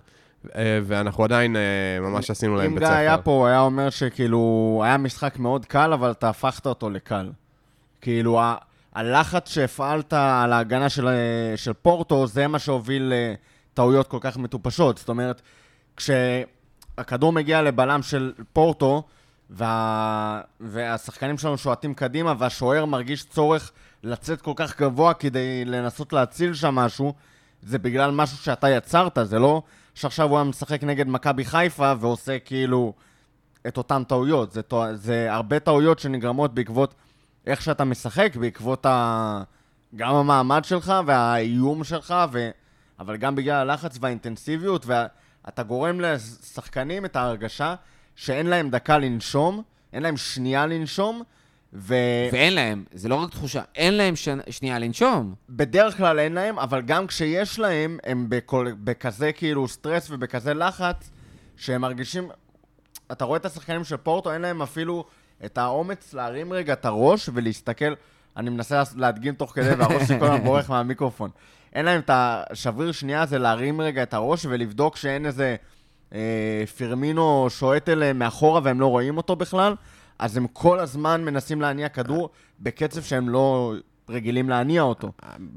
אה, ואנחנו עדיין אה, ממש עשינו להם אם בית גיא ספר. היה פה, הוא היה אומר שכאילו, היה משחק מאוד קל, אבל אתה הפכת אותו לקל. כאילו, ה- הלחץ שהפעלת על ההגנה של, אה, של פורטו, זה מה שהוביל לטעויות כל כך מטופשות. זאת אומרת, כשהכדור מגיע לבלם של פורטו, וה... והשחקנים שלנו שועטים קדימה, והשוער מרגיש צורך לצאת כל כך גבוה כדי לנסות להציל שם משהו, זה בגלל משהו שאתה יצרת, זה לא שעכשיו הוא היה משחק נגד מכבי חיפה ועושה כאילו את אותן טעויות. זה, זה הרבה טעויות שנגרמות בעקבות איך שאתה משחק, בעקבות ה... גם המעמד שלך והאיום שלך, ו... אבל גם בגלל הלחץ והאינטנסיביות, ואתה גורם לשחקנים את ההרגשה שאין להם דקה לנשום, אין להם שנייה לנשום, ו... ואין להם, זה לא רק תחושה, אין להם ש... שנייה לנשום. בדרך כלל אין להם, אבל גם כשיש להם, הם בכל, בכזה כאילו סטרס ובכזה לחץ, שהם מרגישים... אתה רואה את השחקנים של פורטו, אין להם אפילו את האומץ להרים רגע את הראש ולהסתכל... אני מנסה להדגים תוך כדי, והראש שלי כל הזמן בורח (laughs) מהמיקרופון. אין להם את השבריר שנייה הזה להרים רגע את הראש ולבדוק שאין איזה אה, פירמינו שועט אליהם מאחורה והם לא רואים אותו בכלל, אז הם כל הזמן מנסים להניע כדור בקצב שהם לא רגילים להניע אותו.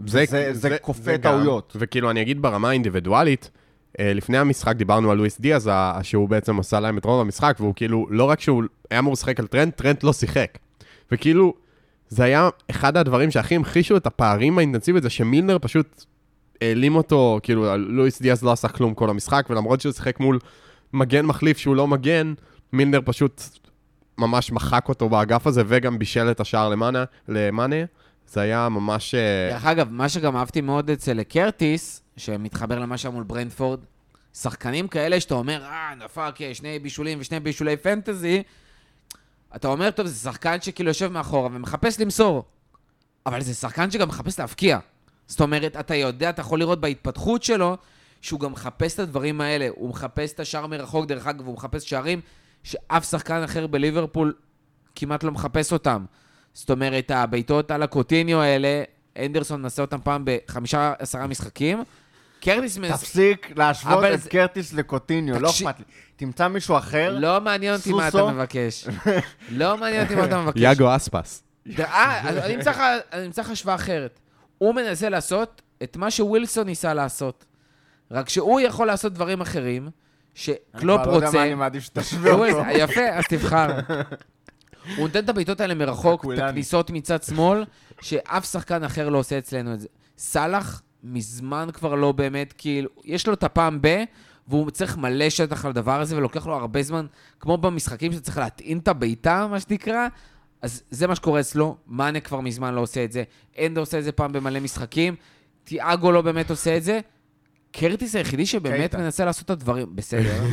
זה, זה, זה כופה טעויות. וכאילו, אני אגיד ברמה האינדיבידואלית, לפני המשחק דיברנו על לואיס דיאז, שהוא בעצם עשה להם את רוב המשחק, והוא כאילו, לא רק שהוא היה אמור לשחק על טרנט, טרנט לא שיחק. וכאילו, זה היה אחד הדברים שהכי המחישו את הפערים האינטנסיביים, זה שמילנר פשוט העלים אותו, כאילו, לואיס דיאז לא עשה כלום כל המשחק, ולמרות שהוא שיחק מול מגן מחליף שהוא לא מגן, מילנר פשוט ממש מחק אותו באגף הזה, וגם בישל את השער למאנה, למאנה. זה היה ממש... אה, דרך אגב, מה שגם אהבתי מאוד אצל קרטיס, שמתחבר למה שהיה מול ברנדפורד, שחקנים כאלה שאתה אומר, אה, נפק, שני בישולים ושני בישולי פנטזי, אתה אומר, טוב, זה שחקן שכאילו יושב מאחורה ומחפש למסור, אבל זה שחקן שגם מחפש להבקיע. זאת אומרת, אתה יודע, אתה יכול לראות בהתפתחות שלו, שהוא גם מחפש את הדברים האלה. הוא מחפש את השער מרחוק, דרך אגב, הוא מחפש שערים שאף שחקן אחר בליברפול כמעט לא מחפש אותם. זאת אומרת, הבעיטות על הקוטיניו האלה, אנדרסון מנסה אותם פעם בחמישה, עשרה משחקים. קרטיס מנסה... תפסיק להשוות את זה... קרטיס לקוטיניו, לא אכפת לי. תמצא מישהו אחר, לא מעניין אותי מה אתה מבקש. (laughs) לא מעניין אותי מה אתה מבקש. יאגו אספס. אה, אני אמצא לך השוואה אחרת. הוא מנסה לעשות את מה שווילסון ניסה לעשות. רק שהוא יכול לעשות דברים אחרים, שקלופ רוצה... אני כבר לא יודע מה אני מעדיף שתשווה אותו. יפה, אז תבחר. (laughs) הוא נותן את הבעיטות האלה מרחוק, את הכניסות מצד שמאל, שאף שחקן אחר לא עושה אצלנו את זה. סאלח מזמן כבר לא באמת, כאילו, יש לו את הפעם ב... והוא צריך מלא שטח לדבר הזה, ולוקח לו הרבה זמן, כמו במשחקים שצריך להטעין את הבעיטה, מה שנקרא, אז זה מה שקורה אצלו, מאנה כבר מזמן לא עושה את זה, אנדה עושה את זה פעם במלא משחקים, תיאגו לא באמת עושה את זה. קרטיס היחידי שבאמת קייטה. מנסה לעשות את הדברים, בסדר.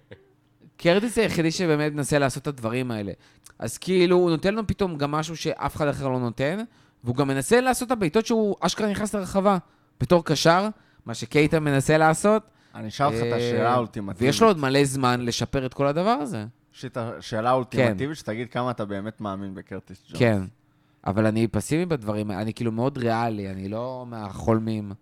(laughs) קרטיס היחידי שבאמת מנסה לעשות את הדברים האלה. אז כאילו, הוא נותן לנו פתאום גם משהו שאף אחד אחר לא נותן, והוא גם מנסה לעשות את הבעיטות שהוא אשכרה נכנס לרחבה. בתור קשר, מה שקייטה מנסה לעשות. אני אשאל אותך את השאלה אה, האולטימטיבית. ויש לו עוד מלא זמן לשפר את כל הדבר הזה. יש את השאלה האולטימטיבית, כן. שתגיד כמה אתה באמת מאמין בקרטיס ג'ונס. כן, אבל אני פסימי בדברים אני כאילו מאוד ריאלי, אני לא מהחולמים.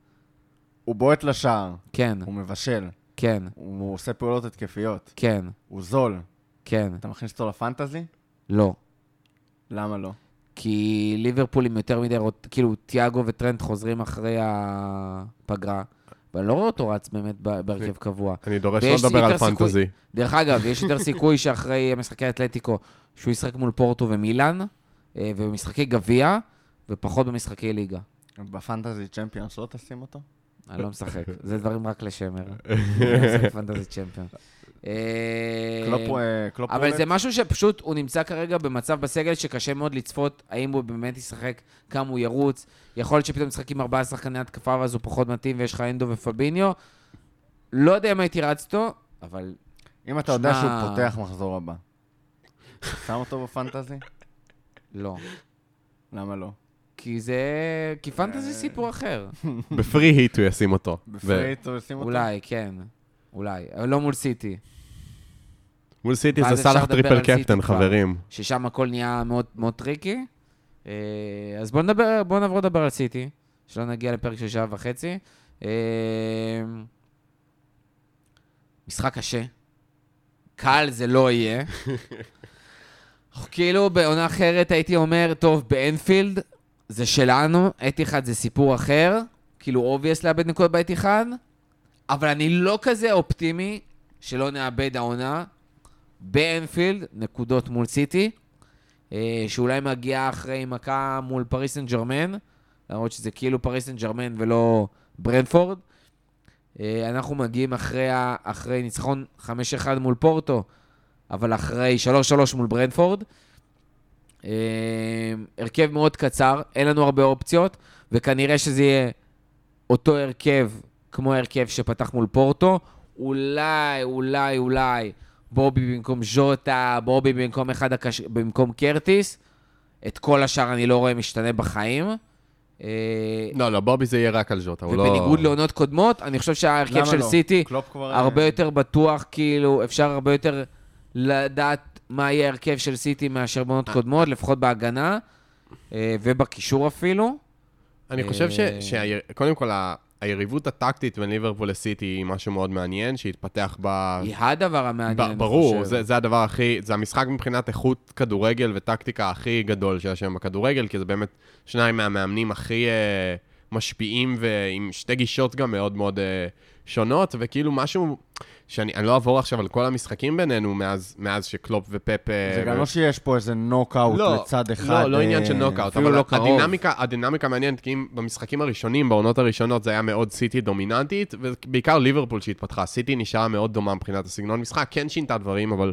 הוא בועט לשער. כן. הוא מבשל. כן. הוא עושה פעולות התקפיות. כן. הוא זול. כן. אתה מכניס אותו לפנטזי? לא. למה לא? כי ליברפול עם יותר מדי, כאילו, תיאגו וטרנד חוזרים אחרי הפגרה. ואני לא רואה אותו רץ באמת בהרכב קבוע. אני דורש לא לדבר על פנטזי. דרך אגב, יש יותר סיכוי שאחרי משחקי אתלטיקו, שהוא ישחק מול פורטו ומילאן, אה, ובמשחקי גביע, ופחות במשחקי ליגה. בפנטזי צ'מפיונס לא תשים אותו? אני לא משחק, זה דברים רק לשמר. (laughs) אני לא משחק פנטזי צ'מפיון. אה, אבל זה משהו שפשוט, הוא נמצא כרגע במצב בסגל שקשה מאוד לצפות האם הוא באמת ישחק, כמה הוא ירוץ. יכול להיות שפתאום משחק עם ארבעה שחקני התקפה ואז הוא פחות מתאים ויש לך אנדו ופביניו. לא יודע אם הייתי רץ אותו, אבל... אם אתה יודע שהוא פותח מחזור הבא, שם אותו בפנטזי? לא. למה לא? כי זה... כי פנטזי סיפור אחר. בפרי היט הוא ישים אותו. בפרי היט הוא ישים אותו? אולי, כן. אולי. אבל לא מול סיטי. מול סיטי זה סאלח triple captain, חברים. ששם הכל נהיה מאוד, מאוד tricky. אה, אז בואו נדבר, בואו נעבור לדבר על סיטי, שלא נגיע לפרק של שעה וחצי. אה, משחק קשה. קל זה לא יהיה. (laughs) כאילו בעונה אחרת הייתי אומר, טוב, באנפילד זה שלנו, אתיחד זה סיפור אחר, כאילו obvious לאבד נקודות באתיחד, אבל אני לא כזה אופטימי שלא נאבד העונה באנפילד, נקודות מול סיטי, אה, שאולי מגיעה אחרי מכה מול פריס סן ג'רמן, למרות שזה כאילו פריס סן ג'רמן ולא ברנפורד. אה, אנחנו מגיעים אחרי, אחרי ניצחון 5-1 מול פורטו, אבל אחרי 3-3 מול ברנפורד. אה, הרכב מאוד קצר, אין לנו הרבה אופציות, וכנראה שזה יהיה אותו הרכב כמו ההרכב שפתח מול פורטו. אולי, אולי, אולי, בובי במקום ז'וטה, בובי במקום אחד הקש... במקום קרטיס. את כל השאר אני לא רואה משתנה בחיים. אה, לא, לא, בובי זה יהיה רק על ז'וטה, הוא לא... ובניגוד לעונות קודמות, אני חושב שההרכב של לא? סיטי כבר... הרבה יותר בטוח, כאילו, אפשר הרבה יותר לדעת מה יהיה ההרכב של סיטי מאשר בעונות קודמות, לפחות בהגנה, אה, ובקישור אפילו. אני חושב ש... אה, קודם כל, היריבות הטקטית בין ליברפול לסיטי היא משהו מאוד מעניין, שהתפתח ב... היא הדבר המעניין, אני ב- ברור. זה, זה הדבר הכי, זה המשחק מבחינת איכות כדורגל וטקטיקה הכי גדול שיש היום בכדורגל, כי זה באמת שניים מהמאמנים הכי אה, משפיעים ועם שתי גישות גם מאוד מאוד אה, שונות, וכאילו משהו שאני אני לא אעבור עכשיו על כל המשחקים בינינו מאז, מאז שקלופ ופפ... אה, זה גם ו- לא שיש פה איזה נוקאוט לא, לצד אחד. לא, לא עניין אה, של נוקאוט, אבל לא. הדינמיקה, הדינמיקה מעניינת, כי אם במשחקים הראשונים, בעונות הראשונות, זה היה מאוד סיטי דומיננטית, ובעיקר ליברפול שהתפתחה. סיטי נשארה מאוד דומה מבחינת הסגנון משחק, כן שינתה דברים, אבל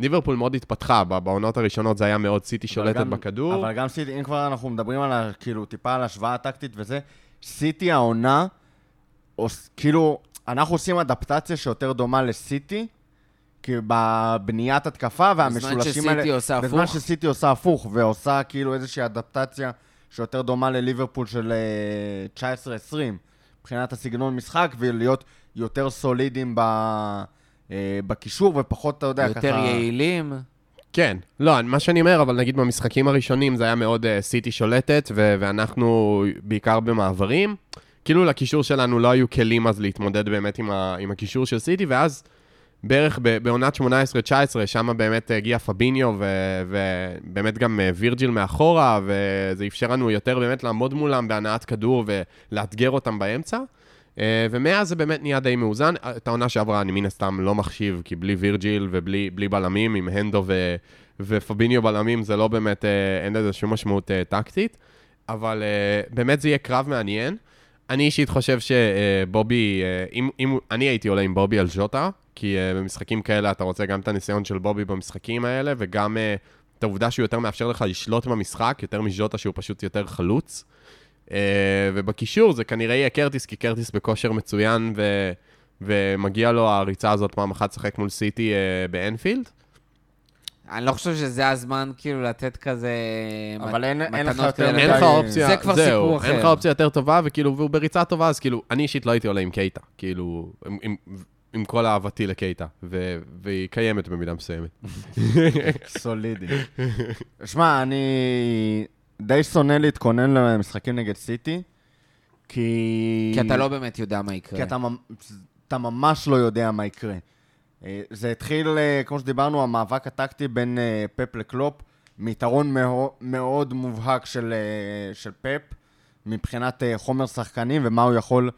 ליברפול מאוד התפתחה. בעונות הראשונות זה היה מאוד סיטי שולטת גם- בכדור. אבל גם סיטי, אם כבר אנחנו מדברים על, ה- כאילו, טיפה על השוואה הטקטית וזה, סיטי העונה, עוש- כאילו, אנחנו עושים אדפטציה שיותר דומה לסיטי, כי בבניית התקפה והמשולשים שסיטי האלה... עושה בזמן הפוך. שסיטי עושה הפוך, ועושה כאילו איזושהי אדפטציה שיותר דומה לליברפול של אה, 19-20, מבחינת הסגנון משחק, ולהיות יותר סולידיים ב... אה, בקישור, ופחות, אתה יודע, ככה... יותר יעילים. כן, לא, מה שאני אומר, אבל נגיד במשחקים הראשונים זה היה מאוד uh, סיטי שולטת, ו- ואנחנו בעיקר במעברים. כאילו לקישור שלנו לא היו כלים אז להתמודד באמת עם, ה- עם הקישור של סיטי, ואז בערך ב- בעונת 18-19, שם באמת הגיע פביניו, ו- ובאמת גם אה, וירג'יל מאחורה, וזה אפשר לנו יותר באמת לעמוד מולם בהנעת כדור ולאתגר אותם באמצע. אה, ומאז זה באמת נהיה די מאוזן. את העונה שעברה אני מן הסתם לא מחשיב, כי בלי וירג'יל ובלי בלי בלמים, עם הנדו ו, ופביניו בלמים, זה לא באמת, אה, אין לזה שום משמעות אה, טקטית. אבל אה, באמת זה יהיה קרב מעניין. אני אישית חושב שבובי, אה, אם, אם אני הייתי עולה עם בובי על ז'וטה, כי אה, במשחקים כאלה אתה רוצה גם את הניסיון של בובי במשחקים האלה, וגם אה, את העובדה שהוא יותר מאפשר לך לשלוט במשחק, יותר מז'וטה שהוא פשוט יותר חלוץ. Uh, ובקישור זה כנראה יהיה קרטיס, כי קרטיס בכושר מצוין, ו... ומגיע לו הריצה הזאת פעם אחת לשחק מול סיטי uh, באנפילד. אני לא חושב שזה הזמן כאילו לתת כזה אבל אין- אין לך מתנות יותר כאלה. מדי- אין לך אופציה, זה כבר זהו, סיפור אחר. אין לך אופציה יותר טובה, וכאילו, והוא בריצה טובה, אז כאילו, אני אישית לא הייתי עולה עם קייטה, כאילו, עם, עם, עם כל אהבתי לקייטה, ו... והיא קיימת במידה מסוימת. (laughs) סולידי. שמע, אני די שונא להתכונן למשחקים נגד סיטי, כי... כי אתה לא באמת יודע מה יקרה. כי אתה, אתה ממש לא יודע מה יקרה. אה, זה התחיל, אה, כמו שדיברנו, המאבק הטקטי בין אה, פפ לקלופ, מיתרון מאו- מאוד מובהק של, של פפ, מבחינת חומר שחקנים ומה הוא יכול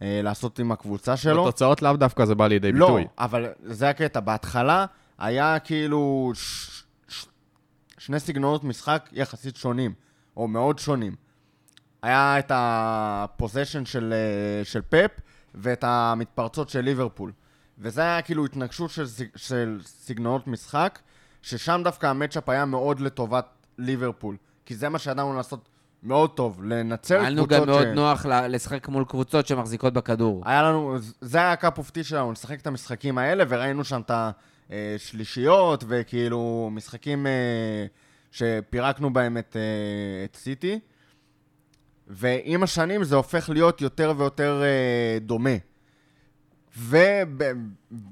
לעשות עם הקבוצה שלו. בתוצאות לאו דווקא זה בא לידי לא, ביטוי. אבל זה הקטע. בהתחלה היה כאילו ש... ש... שני סגנונות משחק יחסית שונים, או מאוד שונים. היה את הפוזיישן של, אה, של פפ ואת המתפרצות של ליברפול. וזה היה כאילו התנגשות של, של סגנונות משחק, ששם דווקא המצ'אפ היה מאוד לטובת ליברפול. כי זה מה שידענו לעשות מאוד טוב, לנצל היה לנו קבוצות גם מאוד ש... נוח לשחק מול קבוצות שמחזיקות בכדור. היה לנו, זה היה הקאפ אופטי שלנו, לשחק את המשחקים האלה, וראינו שם את השלישיות, וכאילו משחקים אה, שפירקנו בהם את, אה, את סיטי. ועם השנים זה הופך להיות יותר ויותר אה, דומה. וב-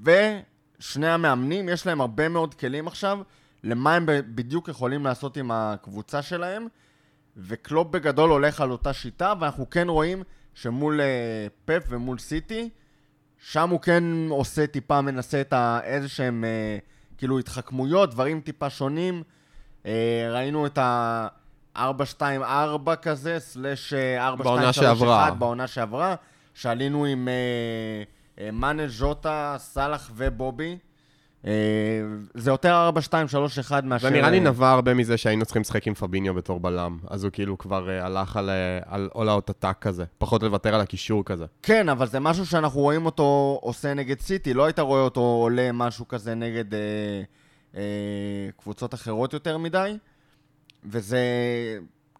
ושני המאמנים, יש להם הרבה מאוד כלים עכשיו, למה הם בדיוק יכולים לעשות עם הקבוצה שלהם. וקלופ בגדול הולך על אותה שיטה, ואנחנו כן רואים שמול אה, פפ ומול סיטי, שם הוא כן עושה טיפה, מנסה את איזה שהם כאילו התחכמויות, דברים טיפה שונים. אה, ראינו את ה-4-2-4 כזה, סלאש אה, 4-2-3-1 בעונה שעברה. בעונה שעברה, שעלינו עם אה, אה, מאנה, ז'וטה, סאלח ובובי. אה, זה יותר 4-2-3-1 מאשר... זה נראה לי אה, נבע הרבה מזה שהיינו צריכים לשחק עם פביניו בתור בלם, אז הוא כאילו כבר אה, הלך על, אה, על all out attack כזה, פחות לוותר על הקישור כזה. כן, אבל זה משהו שאנחנו רואים אותו עושה נגד סיטי, לא היית רואה אותו עולה משהו כזה נגד אה, אה, קבוצות אחרות יותר מדי, וזה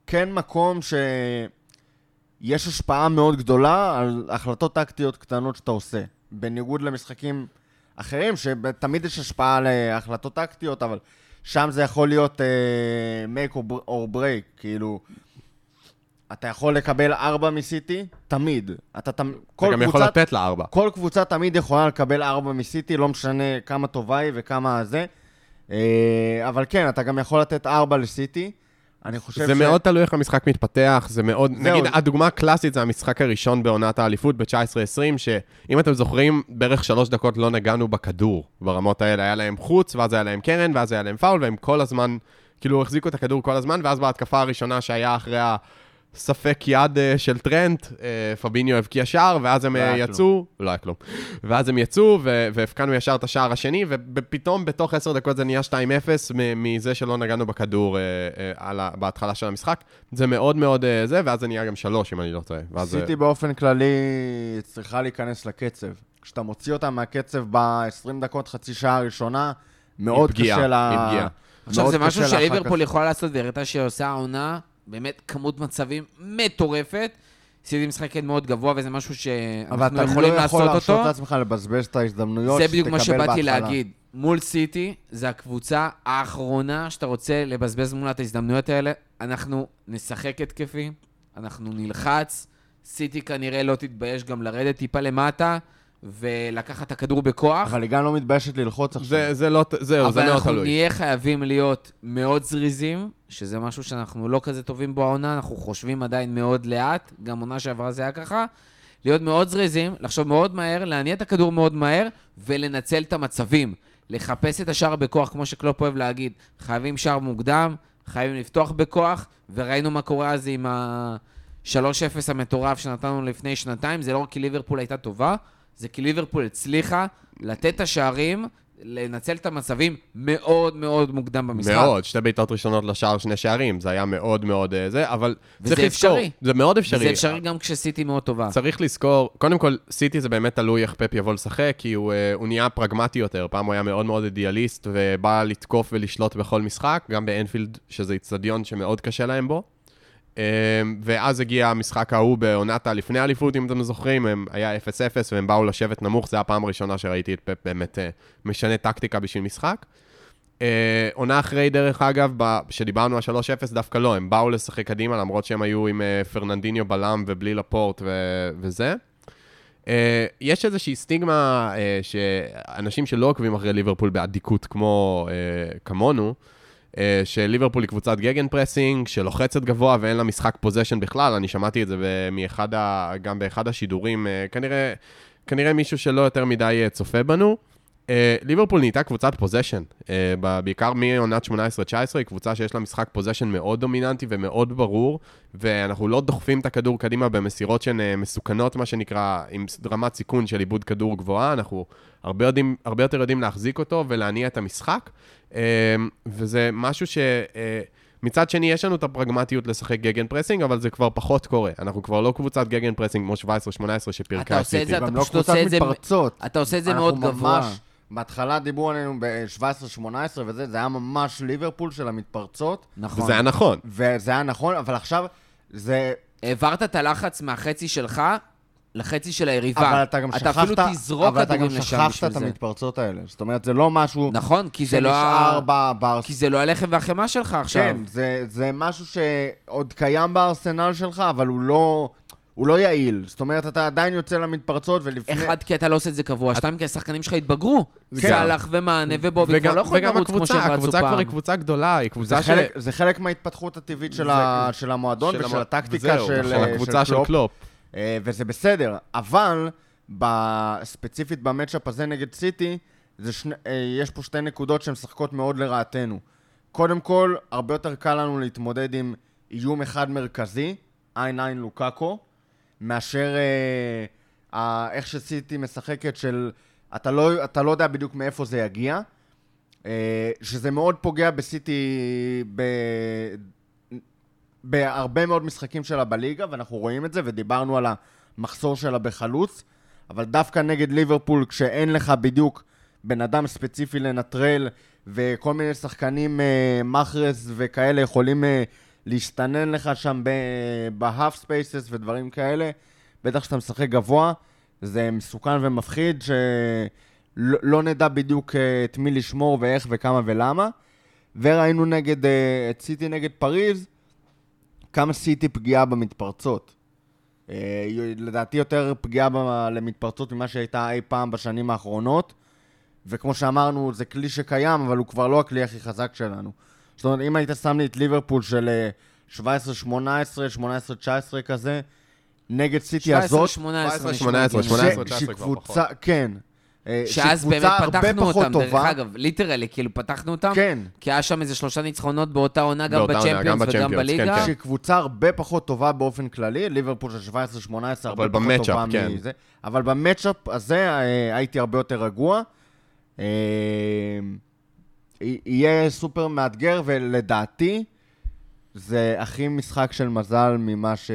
כן מקום שיש השפעה מאוד גדולה על החלטות טקטיות קטנות שאתה עושה, בניגוד למשחקים אחרים, שתמיד יש השפעה על אה, טקטיות, אבל שם זה יכול להיות אה, make or br- or break, כאילו... אתה יכול לקבל ארבע מסיטי, תמיד. אתה. אתה כל גם יכול לתת לה ארבע. כל קבוצה תמיד יכולה לקבל ארבע מסיטי, לא משנה כמה טובה היא וכמה זה. אה, אבל כן, אתה גם יכול לתת ארבע לסיטי. אני חושב זה מאוד תלוי איך המשחק מתפתח, זה מאוד... זהו. נגיד, הדוגמה הקלאסית זה המשחק הראשון בעונת האליפות ב-19-20, שאם אתם זוכרים, בערך שלוש דקות לא נגענו בכדור ברמות האלה. היה להם חוץ, ואז היה להם קרן, ואז היה להם פאול, והם כל הזמן, כאילו, החזיקו את הכדור כל הזמן, ואז בהתקפה הראשונה שהיה אחרי הספק יד אה, של טרנט, אה, פביניו הבקיע שער, ואז הם לא אה, יצאו, לא היה כלום. ואז הם יצאו, והפקענו ישר את השער השני, ופתאום בתוך עשר דקות זה נהיה 2-0 מ- מזה שלא נגענו בכדור בהתחלה של המשחק. זה מאוד מאוד זה, ואז זה נהיה גם שלוש, אם אני לא טועה. ואז, סיטי באופן כללי צריכה להיכנס לקצב. כשאתה מוציא אותה מהקצב ב-20 דקות, חצי שעה הראשונה, מאוד קשה לה... עכשיו, זה משהו שליברפול. יכולה לעשות, והראתה שהיא עושה עונה, באמת כמות מצבים מטורפת. סיטי משחקת מאוד גבוה, וזה משהו אבל שאנחנו אתה לא יכולים יכול לעשות להרשות אותו. לעצמך לבזבז את ההזדמנויות זה בדיוק מה שתקבל שבאתי בהתחלה. להגיד. מול סיטי, זה הקבוצה האחרונה שאתה רוצה לבזבז מולה את ההזדמנויות האלה. אנחנו נשחק התקפי, אנחנו נלחץ. סיטי כנראה לא תתבייש גם לרדת טיפה למטה, ולקחת את הכדור בכוח. אבל היא גם לא מתביישת ללחוץ עכשיו. זה, זה לא, זהו, זה אבל מאוד אנחנו תלוי. נהיה חייבים להיות מאוד זריזים, שזה משהו שאנחנו לא כזה טובים בו העונה, אנחנו חושבים עדיין מאוד לאט, גם עונה שעברה זה היה ככה. להיות מאוד זריזים, לחשוב מאוד מהר, להניע את הכדור מאוד מהר, ולנצל את המצבים. לחפש את השער בכוח, כמו שקלופ אוהב להגיד. חייבים שער מוקדם, חייבים לפתוח בכוח, וראינו מה קורה אז עם ה-3-0 המטורף שנתנו לפני שנתיים. זה לא רק כי ליברפול הייתה טובה, זה כי ליברפול הצליחה לתת את השערים, לנצל את המצבים מאוד מאוד מוקדם במשחק. מאוד, שתי בעיטות ראשונות לשער, שני שערים, זה היה מאוד מאוד אה, זה, אבל וזה צריך לזכור, אפשרי. זה מאוד אפשרי. וזה אפשרי גם כשסיטי מאוד טובה. צריך לזכור, קודם כל, סיטי זה באמת תלוי איך פפ יבוא לשחק, כי הוא, אה, הוא נהיה פרגמטי יותר. פעם הוא היה מאוד מאוד אידיאליסט, ובא לתקוף ולשלוט בכל משחק, גם באנפילד, שזה איצטדיון שמאוד קשה להם בו. אה, ואז הגיע המשחק ההוא בעונת הלפני האליפות, אם אתם זוכרים, הם, היה 0-0 והם באו לשבת נמוך, זו הפעם הראשונה שראיתי את פפ באמת אה, משנה טקטיקה בשביל משחק. אה, עונה אחרי, דרך אגב, כשדיברנו על 3-0, דווקא לא, הם באו לשחק קדימה, למרות שהם היו עם אה, פרננדיניו בלם ובלי לפורט ו- וזה. יש איזושהי סטיגמה שאנשים שלא עוקבים אחרי ליברפול באדיקות כמו כמונו, שליברפול היא קבוצת gegenpressing, שלוחצת גבוה ואין לה משחק possession בכלל, אני שמעתי את זה מאחד ה, גם באחד השידורים, אה, כנראה, כנראה מישהו שלא יותר מדי אה, צופה בנו. אה, ליברפול נהייתה קבוצת possession, אה, ב- בעיקר מעונת 18-19, היא קבוצה שיש לה משחק possession מאוד דומיננטי ומאוד ברור, ואנחנו לא דוחפים את הכדור קדימה במסירות שהן אה, מסוכנות, מה שנקרא, עם רמת סיכון של איבוד כדור גבוהה, אנחנו הרבה, יודעים, הרבה יותר יודעים להחזיק אותו ולהניע את המשחק, אה, וזה משהו ש... אה, מצד שני, יש לנו את הפרגמטיות לשחק gegenpressing, אבל זה כבר פחות קורה. אנחנו כבר לא קבוצת gegenpressing כמו 17-18 שפירקה אתה את עושה את סיטי. זה, אתה לא פשוט עושה את זה- מתפרצות. אתה עושה את זה מאוד גבוה. בהתחלה דיברו עלינו ב-17-18 וזה, זה היה ממש ליברפול של המתפרצות, נכון. וזה היה נכון. וזה היה נכון, אבל עכשיו זה... העברת את הלחץ מהחצי שלך לחצי של היריבה. אבל אתה גם שכחת... אתה אפילו תזרוק אבל אתה גם כדורים לשם שכחת בשביל את זה. המתפרצות האלה. זאת אומרת, זה לא משהו נכון, כי זה לא שנשאר בארס... כי זה לא הלחם והחמאה שלך עכשיו. כן, זה, זה משהו שעוד קיים בארסנל שלך, אבל הוא לא, הוא לא יעיל. זאת אומרת, אתה עדיין יוצא למתפרצות ולפני... אחד, כי אתה לא עושה את זה קבוע, שתיים, כי השחקנים שלך התבגרו. כן. סאלח ומאנה ובובי כבר וגם, לא יכולים וגם לרוץ כמו הקבוצה, שהם רצו הקבוצה כבר פעם. היא קבוצה גדולה, היא זה קבוצה ש... חלק, זה חלק מההתפתחות הטבעית של, ה, של המועדון של ושל המ- הטקטיקה וזהו, של, נכון, אה, הקבוצה של קלופ. קלופ. אה, וזה בסדר, אבל ספציפית ב matchup הזה נגד סיטי, זה שני, אה, יש פה שתי נקודות שהן משחקות מאוד לרעתנו. קודם כל, הרבה יותר קל לנו להתמודד עם איום אחד מרכזי, עין לוקאקו, מאשר אה, איך שסיטי משחקת של... אתה לא, אתה לא יודע בדיוק מאיפה זה יגיע, אה, שזה מאוד פוגע בסיטי ב... בהרבה מאוד משחקים שלה בליגה, ואנחנו רואים את זה, ודיברנו על המחסור שלה בחלוץ, אבל דווקא נגד ליברפול, כשאין לך בדיוק בן אדם ספציפי לנטרל, וכל מיני שחקנים אה, מחרז וכאלה יכולים אה, להסתנן לך שם ב half spaces ודברים כאלה, בטח כשאתה משחק גבוה, זה מסוכן ומפחיד, שלא לא נדע בדיוק אה, את מי לשמור ואיך וכמה ולמה. וראינו נגד, אה, את סיטי נגד פריז, כמה סיטי פגיעה במתפרצות. אה, לדעתי יותר פגיעה למתפרצות ממה שהייתה אי פעם בשנים האחרונות, וכמו שאמרנו, זה כלי שקיים, אבל הוא כבר לא הכלי הכי חזק שלנו. זאת אומרת, אם היית שם לי את ליברפול של אה, 17-18, 18-19 כזה, נגד סיטי הזאת, 17, 18, 18, נשמע 18, הגיוני. 19 כבר שקבוצה, כן. אה, שאז באמת פתחנו פחות אותם, דרך טובה, אגב, ליטרלי, כאילו פתחנו אותם, כן. כי היה שם איזה שלושה ניצחונות באותה עונה, גם בצ'מפיונס וגם בצ'מפיונס, כן, בליגה. כן. שקבוצה הרבה פחות טובה באופן כללי, ליברפול של 17-18 הרבה פחות טובה כן. מזה. אבל במצ'אפ הזה אה, הייתי הרבה יותר רגוע. אה, יהיה סופר מאתגר, ולדעתי, זה הכי משחק של מזל ממה ש...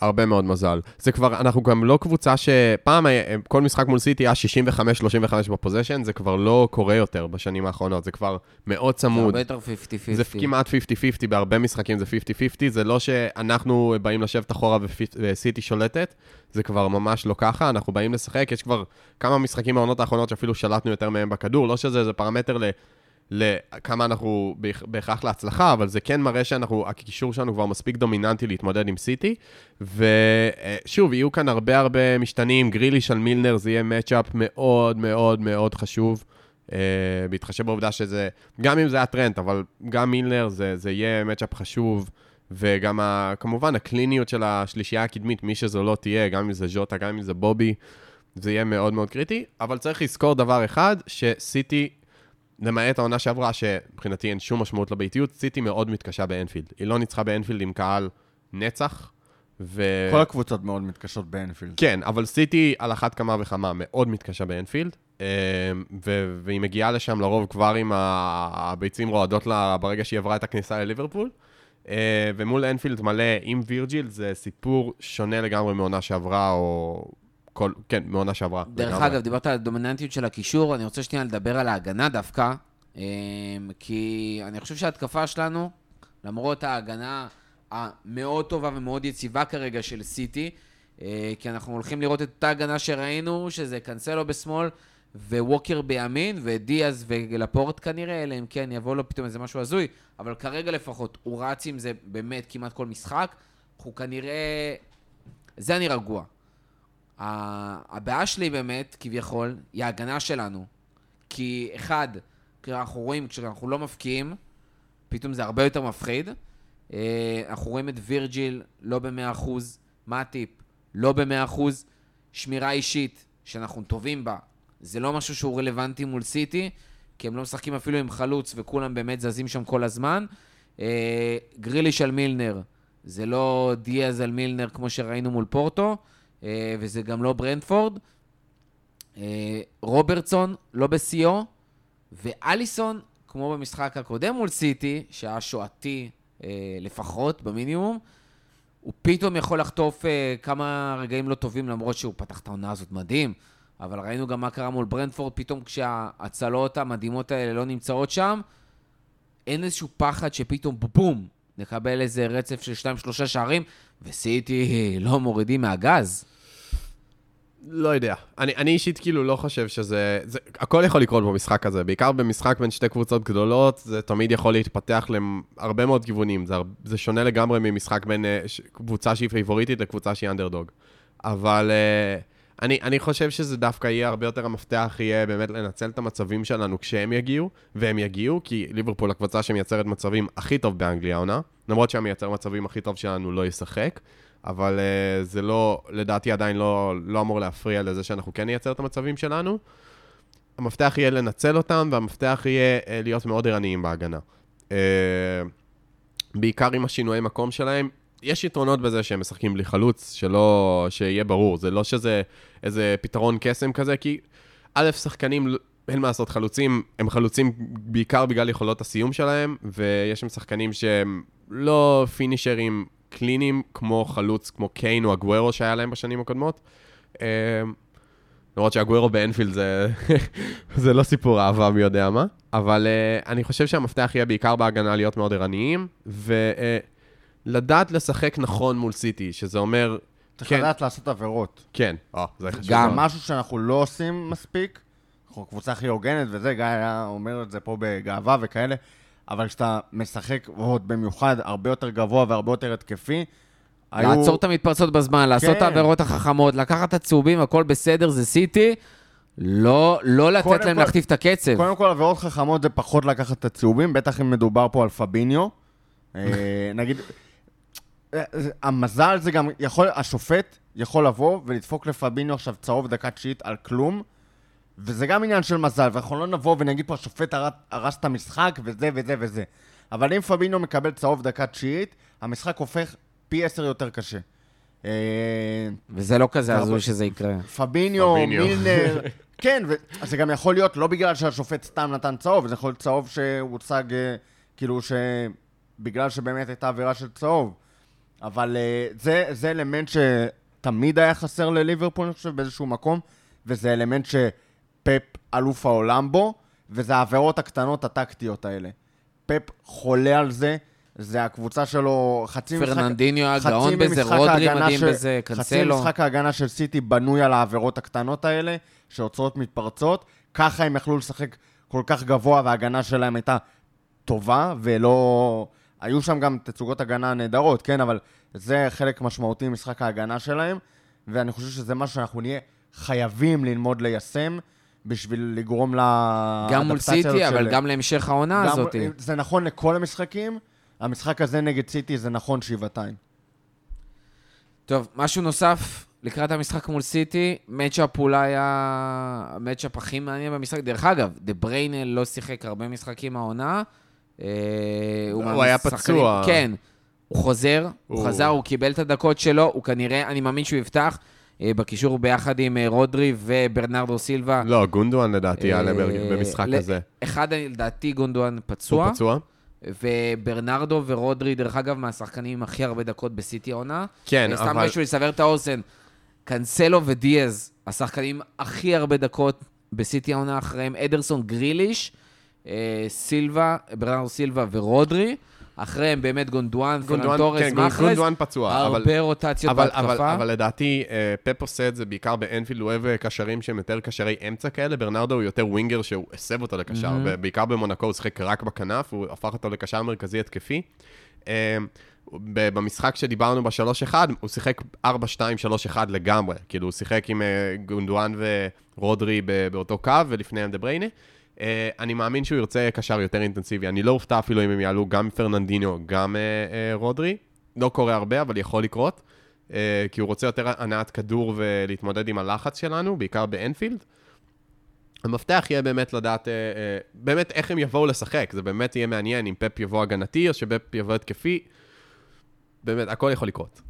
הרבה מאוד מזל. זה כבר, אנחנו גם לא קבוצה שפעם היה- כל משחק מול סיטי היה 65-35 בפוזיישן, זה כבר לא קורה יותר בשנים האחרונות, זה כבר מאוד זה צמוד. הרבה יותר 50-50. זה כמעט 50-50, בהרבה משחקים זה 50-50, זה לא שאנחנו באים לשבת אחורה וסיטי שולטת, זה כבר ממש לא ככה, אנחנו באים לשחק, יש כבר כמה משחקים בעונות האחרונות שאפילו שלטנו יותר מהם בכדור, לא שזה איזה פרמטר ל... לכמה אנחנו בהכ- בהכרח להצלחה, אבל זה כן מראה שאנחנו, הקישור שלנו כבר מספיק דומיננטי להתמודד עם סיטי. ושוב, יהיו כאן הרבה הרבה משתנים, גריליש על מילנר, זה יהיה מצ'אפ מאוד מאוד מאוד חשוב. Uh, בהתחשב בעובדה שזה, גם אם זה היה טרנד, אבל גם מילנר זה, זה יהיה matchup חשוב, וגם ה, כמובן הקליניות של השלישייה הקדמית, מי שזו לא תהיה, גם אם זה ז'וטה, גם אם זה בובי, זה יהיה מאוד מאוד קריטי, אבל צריך לזכור דבר אחד, שסיטי, למעט העונה שעברה, שמבחינתי אין שום משמעות לביתיות, סיטי מאוד מתקשה באנפילד. היא לא ניצחה באנפילד עם קהל נצח, ו... כל הקבוצות מאוד מתקשות באנפילד. כן, אבל סיטי על אחת כמה וכמה מאוד מתקשה באנפילד, אה, ו- והיא מגיעה לשם לרוב כבר עם הביצים רועדות לה ברגע שהיא עברה את הכניסה לליברפול. אה, ומול אנפילד מלא עם וירג'יל זה סיפור שונה לגמרי מעונה שעברה, או... כל... כן, מעונה שעברה. דרך לגמרי. אגב, דיברת על הדומיננטיות של הקישור, אני רוצה שנייה לדבר על ההגנה דווקא, אמ, כי אני חושב שההתקפה שלנו, למרות ההגנה המאוד טובה ומאוד יציבה כרגע של סיטי, אה, כי אנחנו הולכים לראות את אותה הגנה שראינו, שזה קנסלו בשמאל וווקר בימין, ודיאז ולפורט כנראה, אלא אם כן יבוא לו פתאום איזה משהו הזוי, אבל כרגע לפחות הוא רץ עם זה באמת כמעט כל משחק. אנחנו כנראה... זה אני רגוע. הבעיה שלי באמת, כביכול, היא ההגנה שלנו. כי אחד, אנחנו רואים, כשאנחנו לא מפקיעים, פתאום זה הרבה יותר מפחיד. אה, אנחנו רואים את וירג'יל לא ב-100%, מאטיפ לא ב-100%, שמירה אישית, שאנחנו טובים בה, זה לא משהו שהוא רלוונטי מול סיטי, כי הם לא משחקים אפילו עם חלוץ, וכולם באמת זזים שם כל הזמן. אה, גריליש על מילנר, זה לא דיאז על מילנר כמו שראינו מול פורטו, וזה גם לא ברנדפורד. אה, רוברטסון לא בשיאו, ואליסון, כמו במשחק הקודם מול סיטי, שהיה שועתי אה, לפחות, במינימום, הוא פתאום יכול לחטוף אה, כמה רגעים לא טובים, למרות שהוא פתח את העונה הזאת מדהים. אבל ראינו גם מה קרה מול ברנדפורד, פתאום כשההצלות המדהימות האלה לא נמצאות שם, אין איזשהו פחד שפתאום בום, נקבל איזה רצף של שניים, שלושה שערים, וסיטי לא מורידים מהגז. לא יודע. אני, אני אישית כאילו לא חושב שזה... זה, הכל יכול לקרות במשחק הזה. בעיקר במשחק בין שתי קבוצות גדולות, זה תמיד יכול להתפתח להרבה מאוד כיוונים. זה, זה שונה לגמרי ממשחק בין uh, ש, קבוצה שהיא פייבוריטית לקבוצה שהיא אנדרדוג. אבל uh, אני, אני חושב שזה דווקא יהיה הרבה יותר המפתח, יהיה באמת לנצל את המצבים שלנו כשהם יגיעו, והם יגיעו, כי ליברפול הקבוצה שמייצרת מצבים הכי טוב באנגליה העונה, למרות שהמייצר מצבים הכי טוב שלנו לא ישחק. אבל uh, זה לא, לדעתי עדיין לא, לא אמור להפריע לזה שאנחנו כן נייצר את המצבים שלנו. המפתח יהיה לנצל אותם, והמפתח יהיה uh, להיות מאוד ערניים בהגנה. Uh, בעיקר עם השינויי מקום שלהם. יש יתרונות בזה שהם משחקים בלי חלוץ, שלא, שיהיה ברור. זה לא שזה איזה פתרון קסם כזה, כי א', שחקנים, אין מה לעשות, חלוצים, הם חלוצים בעיקר בגלל יכולות הסיום שלהם, ויש שם שחקנים שהם לא פינישרים קליניים, כמו חלוץ, כמו קיין או אגוורו שהיה להם בשנים הקודמות. אה, למרות שאגוורו באנפילד זה, (laughs) זה לא סיפור אהבה מי יודע מה, אבל uh, אני חושב שהמפתח יהיה בעיקר בהגנה להיות מאוד ערניים, ולדעת לשחק נכון מול סיטי, שזה אומר... צריך כן, לדעת לעשות עבירות. כן, אה, זה חשוב. גם. זה משהו שאנחנו לא עושים מספיק. אנחנו הקבוצה הכי הוגנת וזה, גיא היה אומר את זה פה בגאווה וכאלה, אבל כשאתה משחק, ועוד במיוחד הרבה יותר גבוה והרבה יותר התקפי, היו... לעצור את המתפרצות בזמן, לעשות את כן. העבירות החכמות, לקחת את הצהובים, הכל בסדר, זה סיטי. לא, לא לתת להם כל- להחטיף את הקצב. קודם כל, עבירות חכמות זה פחות לקחת את הצהובים, בטח אם מדובר פה על פביניו. אה, (laughs) נגיד, המזל זה גם יכול, השופט יכול לבוא ולדפוק לפביניו עכשיו צהוב דקה תשיעית על כלום, וזה גם עניין של מזל, ואנחנו לא נבוא ונגיד פה השופט הר- הרס את המשחק וזה וזה וזה. אבל אם פביניו מקבל צהוב דקה תשיעית, המשחק הופך פי עשר יותר קשה. אה, וזה לא כזה הזוי שזה יקרה. פביניו. מילנר, (laughs) כן, וזה גם יכול להיות לא בגלל שהשופט סתם נתן צהוב, זה יכול להיות צהוב שהוצג, אה, כאילו שבגלל שבאמת הייתה עבירה של צהוב. אבל אה, זה, זה אלמנט שתמיד היה חסר לליברפול, אני חושב, באיזשהו מקום, וזה אלמנט שפפ אלוף העולם בו, וזה העבירות הקטנות הטקטיות האלה. פפ חולה על זה, זה הקבוצה שלו, חצי משחק... פרננדיניו היה חצי גאון בזה, רודרי מדהים של- בזה, חצי קנסלו. משחק ההגנה של סיטי בנוי על העבירות הקטנות האלה, שעוצרות מתפרצות. ככה הם יכלו לשחק כל כך גבוה, וההגנה שלהם הייתה טובה, ולא... היו שם גם תצוגות הגנה נהדרות, כן? אבל זה חלק משמעותי ממשחק ההגנה שלהם, ואני חושב שזה משהו שאנחנו נהיה חייבים ללמוד ליישם, בשביל לגרום לאדפטציה גם מול סיטי, אבל גם להמשך העונה גם- הזאת. זה נכון לכל המשחקים, המשחק הזה נגד סיטי זה נכון שבעתיים. טוב, משהו נוסף לקראת המשחק מול סיטי, מצ'אפ אולי המצ'אפ הכי מעניין במשחק. דרך אגב, דה בריינה לא שיחק הרבה משחקים העונה. אה, הוא מהשחקנים- היה פצוע. כן, הוא חוזר, הוא הוא- חזר, הוא קיבל את הדקות שלו, הוא כנראה, אני מאמין שהוא יפתח אה, בקישור ביחד עם אה, רודרי וברנרדו סילבה. לא, גונדואן לדעתי יעלה במשחק הזה. אחד, לדעתי, גונדואן פצוע. הוא פצוע? וברנרדו ורודרי, דרך אגב, מהשחקנים עם הכי הרבה דקות בסיטי העונה. כן, סתם אבל... בשביל לסבר את האוזן, קנסלו ודיאז, השחקנים הכי הרבה דקות בסיטי העונה אחריהם, אדרסון גריליש, סילבה, ברנרדו סילבה ורודרי. אחריהם באמת גונדואן, גונדואן, תורס, כן, מאחרז. גונדואן פצוע, אבל... הרבה רוטציות אבל, אבל, בהתקפה. אבל לדעתי, אה, פפ עושה את זה בעיקר באנפילד, הוא אוהב אה, קשרים שהם יותר קשרי אמצע כאלה, ברנרדו הוא יותר winger שהוא הסב אותו לקשר, מהמם. בעיקר במונקו הוא שיחק רק בכנף, הוא הפך אותו לקשר מרכזי התקפי. אה, במשחק שדיברנו ב-3-1, הוא שיחק 4-2-3-1 לגמרי, כאילו הוא שיחק עם אה, גונדואן ורודרי באותו קו, ולפניהם דה בריינה. אה, אני מאמין שהוא ירצה קשר יותר אינטנסיבי, אני לא אופתע אפילו אם הם יעלו גם פרננדיניו, גם אה, אה, רודרי. לא קורה הרבה, אבל יכול לקרות. אה, כי הוא רוצה יותר הנעת כדור ולהתמודד עם הלחץ שלנו, בעיקר באנפילד. המפתח יהיה באמת לדעת, אה, אה, באמת איך הם יבואו לשחק. זה באמת יהיה מעניין אם פפ יבוא הגנתי או שפפ יבוא התקפי. באמת, הכל יכול לקרות.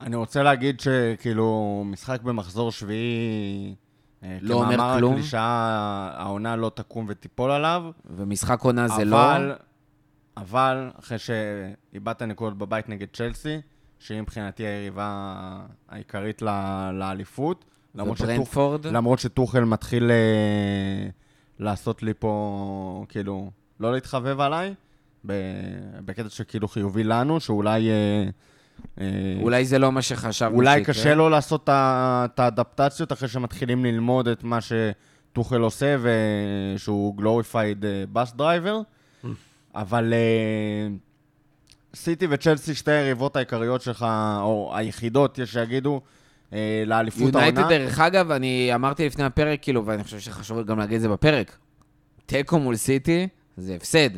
אני רוצה להגיד שכאילו, משחק במחזור שביעי, לא אומר כמאמר כלום. הקלישאה, העונה לא תקום ותיפול עליו, ומשחק עונה זה לא... אבל, אבל, אחרי שאיבדת נקודות בבית נגד צ'לסי, שהיא מבחינתי היריבה העיקרית ל- לאליפות, וברנדפורד. למרות שטוחל מתחיל אה, לעשות לי פה, כאילו, לא להתחבב עליי, ב- בקטע שכאילו חיובי לנו, שאולי... אה, אה, אולי זה לא מה שחשבנו אולי שיקרה. קשה לו לעשות את האדפטציות אחרי שמתחילים ללמוד את מה שטוחל עושה, ושהוא glorified bus driver, אבל אה, סיטי וצ'לסי, שתי היריבות העיקריות שלך, או היחידות, יש שיגידו, אה, לאליפות העונה. יונייטד, דרך אגב, אני אמרתי לפני הפרק, כאילו, ואני חושב שחשוב גם להגיד את זה בפרק, תיקו מול סיטי זה הפסד.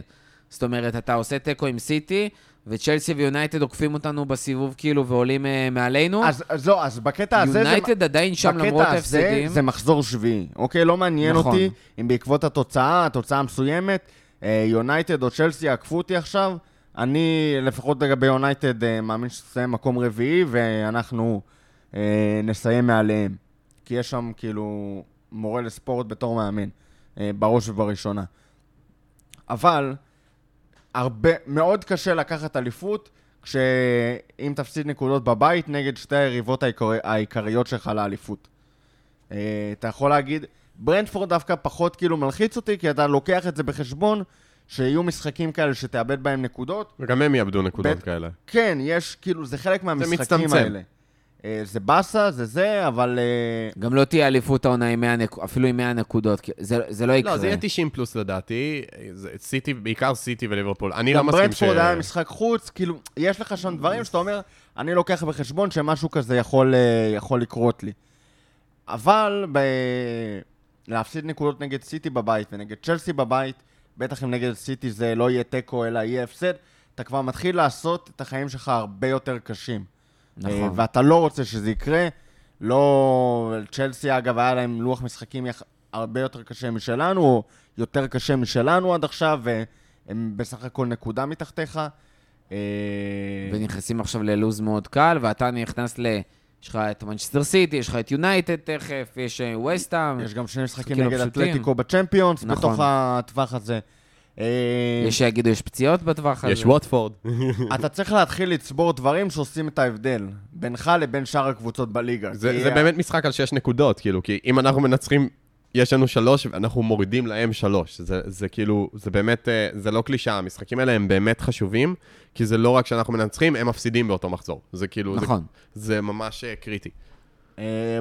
זאת אומרת, אתה עושה תיקו עם סיטי, וצ'לסי ויונייטד עוקפים אותנו בסיבוב, כאילו, ועולים uh, מעלינו. אז, אז לא, אז בקטע הזה... זה- יונייטד עדיין שם למרות בקטע הזה ההפסדים. זה מחזור שביעי, אוקיי? לא מעניין נכון. אותי אם בעקבות התוצאה, התוצאה המסוימת, אה, יונייטד או צ'לסי יעקפו אותי עכשיו. אני, לפחות לגבי יונייטד, אה, מאמין שתסיים מקום רביעי, ואנחנו אה, נסיים מעליהם. כי יש שם כאילו מורה לספורט בתור מאמן, אה, בראש ובראשונה. אבל הרבה, מאוד קשה לקחת אליפות, כשאם תפסיד נקודות בבית נגד שתי היריבות העיקר... העיקריות שלך לאליפות. אה, אתה יכול להגיד, ברנדפורד דווקא פחות כאילו מלחיץ אותי, כי אתה לוקח את זה בחשבון, שיהיו משחקים כאלה שתאבד בהם נקודות. וגם הם יאבדו נקודות בית- כאלה. כן, יש, כאילו, זה חלק מהמשחקים מצטמצם. האלה. אה, זה באסה, זה זה, אבל... אה, גם לא תהיה אליפות העונה עם 100 נק... אפילו עם 100 נקודות, זה, זה לא יקרה. לא, זה יהיה 90 פלוס לדעתי. זה סיטי, בעיקר סיטי וליברפול. אני לא גם מסכים ש... ברנדפורד היה משחק חוץ, כאילו, יש לך שם דברים שאתה אומר, אני לוקח בחשבון שמשהו כזה יכול, אה, יכול לקרות לי. אבל ב... להפסיד נקודות נגד סיטי בבית ונגד צ'לסי בבית, בטח אם נגד סיטי זה לא יהיה תיקו אלא יהיה הפסד, אתה כבר מתחיל לעשות את החיים שלך הרבה יותר קשים. נכון. אה, ואתה לא רוצה שזה יקרה. לא... צ'לסי, אגב, היה להם לוח משחקים יח... הרבה יותר קשה משלנו, או יותר קשה משלנו עד עכשיו, והם בסך הכל נקודה מתחתיך. אה, ונכנסים עכשיו ללוז מאוד קל, ואתה נכנס ל... יש לך את מנצ'סטר סיטי, יש לך את יונייטד תכף, יש וסטאם, יש גם שני משחקים נגד פשוטים. אתלטיקו בצ'מפיונס, נכון. בתוך הטווח הזה. אה, יש שיגידו יש פציעות בטווח הזה. יש ווטפורד. (laughs) אתה צריך להתחיל לצבור דברים שעושים את ההבדל בינך לבין שאר הקבוצות בליגה. זה כי זה באמת משחק על שש נקודות, כאילו, כי אם אנחנו מנצחים, יש לנו שלוש, ואנחנו מורידים להם שלוש. זה, זה כאילו, זה באמת, אה, זה לא קלישאה, המשחקים האלה הם באמת חשובים, כי זה לא רק שאנחנו מנצחים, הם מפסידים באותו מחזור. זה כאילו, נכון. זה, זה ממש אה, קריטי.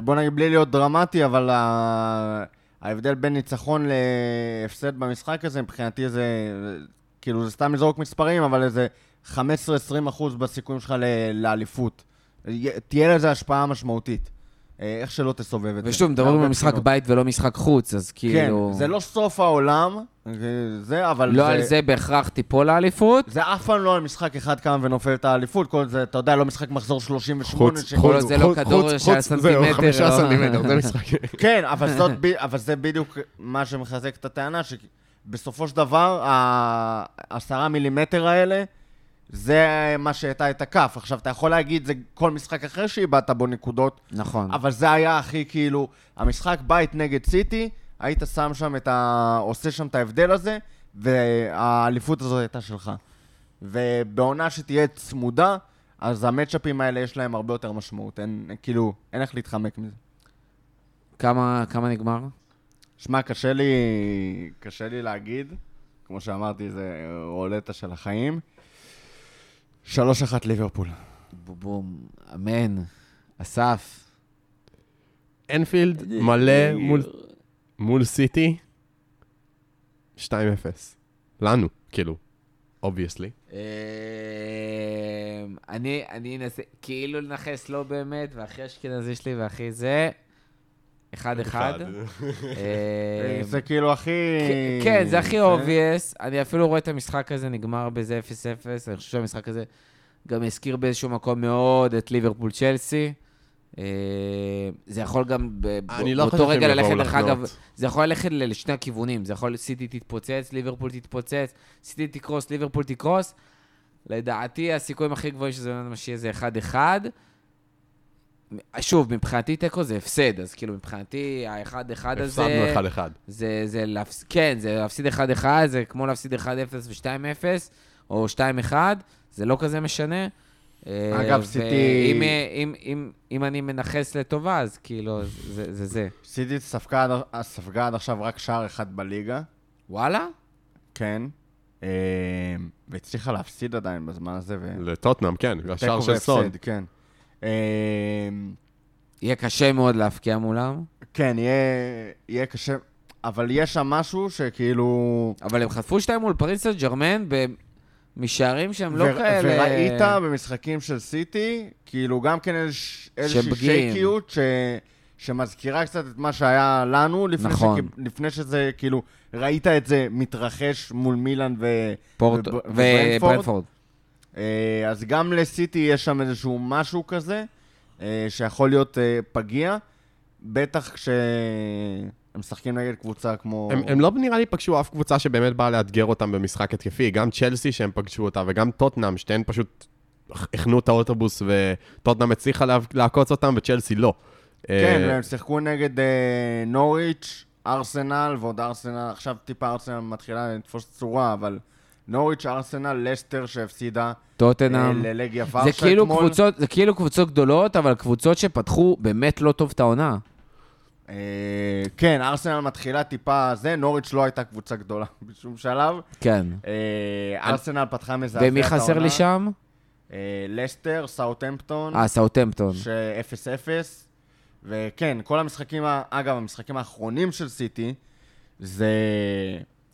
בוא נגיד, בלי להיות דרמטי, אבל ה- ההבדל בין ניצחון להפסד במשחק הזה, מבחינתי זה, כאילו, זה סתם לזרוק מספרים, אבל איזה 15-20 אחוז בסיכויים שלך לאליפות. יה- תהיה לזה השפעה משמעותית. אה, איך שלא תסובב את זה. ושוב, מדברים על משחק. בית ולא משחק חוץ, אז כאילו... כן, זה לא סוף העולם, זה- זה, אבל לא על זה בהכרח תיפול האליפות. זה אף פעם לא על משחק אחד קם ונופל את האליפות, כל זה, אתה יודע, לא משחק מחזור 38. חוץ, שכאילו- כל עוד זה לא כדור של זהו, סנטימטר, חמישה לא. סנטימטר, זה משחק. (laughs) כן, אבל, זאת, ב- אבל זה בדיוק מה שמחזק את הטענה, שבסופו של דבר, העשרה מילימטר האלה, זה מה שהייתה את הכף. עכשיו, אתה יכול להגיד, זה כל משחק אחר שאיבדת בו נקודות, נכון. אבל זה היה הכי כאילו, המשחק בית נגד סיטי, היית שם שם את ה... עושה שם את ההבדל הזה, והאליפות הזאת הייתה שלך. ובעונה שתהיה צמודה, אז המצ'אפים האלה יש להם הרבה יותר משמעות. אין, כאילו, אין איך להתחמק מזה. כמה כמה נגמר? שמע, קשה לי, קשה לי להגיד, כמו שאמרתי, זה רולטה של החיים. 3-1 ליברפול. בום, אמן. אסף. אנפילד מלא מול, מול סיטי, 2-0. לנו, כאילו, obviously. אמ, אני אני אנסה כאילו לנכס לא באמת, והכי אשכנזי שלי והכי זה, אחד אחד. אמ, זה כאילו הכי... כן, זה הכי obvious. אני אפילו רואה את המשחק הזה נגמר באיזה 0-0. אני חושב שהמשחק הזה גם הזכיר באיזשהו מקום מאוד את ליברפול צ'לסי. אה, זה יכול גם לא באותו רגע ללכת, דרך אגב. זה יכול ללכת לשני הכיוונים. זה יכול, סיטי תתפוצץ, ליברפול תתפוצץ, סיטי תקרוס, ליברפול תקרוס. לדעתי, הסיכויים הכי גבוהים שזה מה שיהיה זה 1-1. שוב, מבחינתי תיקו זה הפסד, אז כאילו מבחינתי ה-1-1 הזה... הפסדנו 1-1. זה, זה להפס... כן, זה להפסיד 1-1, זה כמו להפסיד 1-0 ו-2-0, או 2-1, זה לא כזה משנה. אגב, אה, סיטי- ואם אם, אם, אם אני מנכס לטובה, אז כאילו, זה זה. זה. סיטי ספגה עד- ספגה עד עכשיו רק שער אחד בליגה, וואלה? כן. אה, והצליחה להפסיד עדיין בזמן הזה. ו- לטוטנאם, כן, השער של סון. כן. אה, יהיה קשה מאוד להפקיע מולם, כן, יהיה, יהיה קשה, אבל יש שם משהו שכאילו... אבל הם חטפו 2 מול פריס סן ג'רמן משערים שהם לא ו- כאלה... וראית במשחקים של סיטי, כאילו גם כן איזוש- איזושהי. שייקיות ש... שמזכירה קצת את מה שהיה לנו, לפני, נכון. שכ... לפני שזה, כאילו, ראית את זה מתרחש מול מילאן ו... פורט... וב- וברנפורד. אה, אז גם לסיטי יש שם איזשהו משהו כזה, אה, שיכול להיות אה, פגיע, בטח כשהם משחקים נגד קבוצה כמו... הם, הם לא נראה לי פגשו אף קבוצה שבאמת באה לאתגר אותם במשחק התקפי, גם צ'לסי שהם פגשו אותה, וגם טוטנאם, שתיהן פשוט הכנו את האוטובוס, וטוטנאם הצליחה לעקוץ אותם, וצ'לסי לא. כן, והם שיחקו נגד אה, נוריץ', ארסנל, ועוד ארסנל, עכשיו טיפה ארסנל מתחילה לתפוס צורה, אבל נוריץ', ארסנל, לסטר שהפסידה אה, טוטנאם. ללגיה זה ורשה כאילו, אתמול. קבוצות, זה כאילו קבוצות גדולות, אבל קבוצות שפתחו באמת לא טוב את העונה. אה, כן, ארסנל מתחילה טיפה זה, נוריץ' לא הייתה קבוצה גדולה (laughs) בשום שלב. כן. אה, ארסנל פתחה מזעזע את העונה. ומי חסר לי שם? אה, לסטר, סאוטהמפטון, אה, סאוטהמפטון. ש-0-0, וכן, כל המשחקים, אגב, המשחקים האחרונים של סיטי, זה...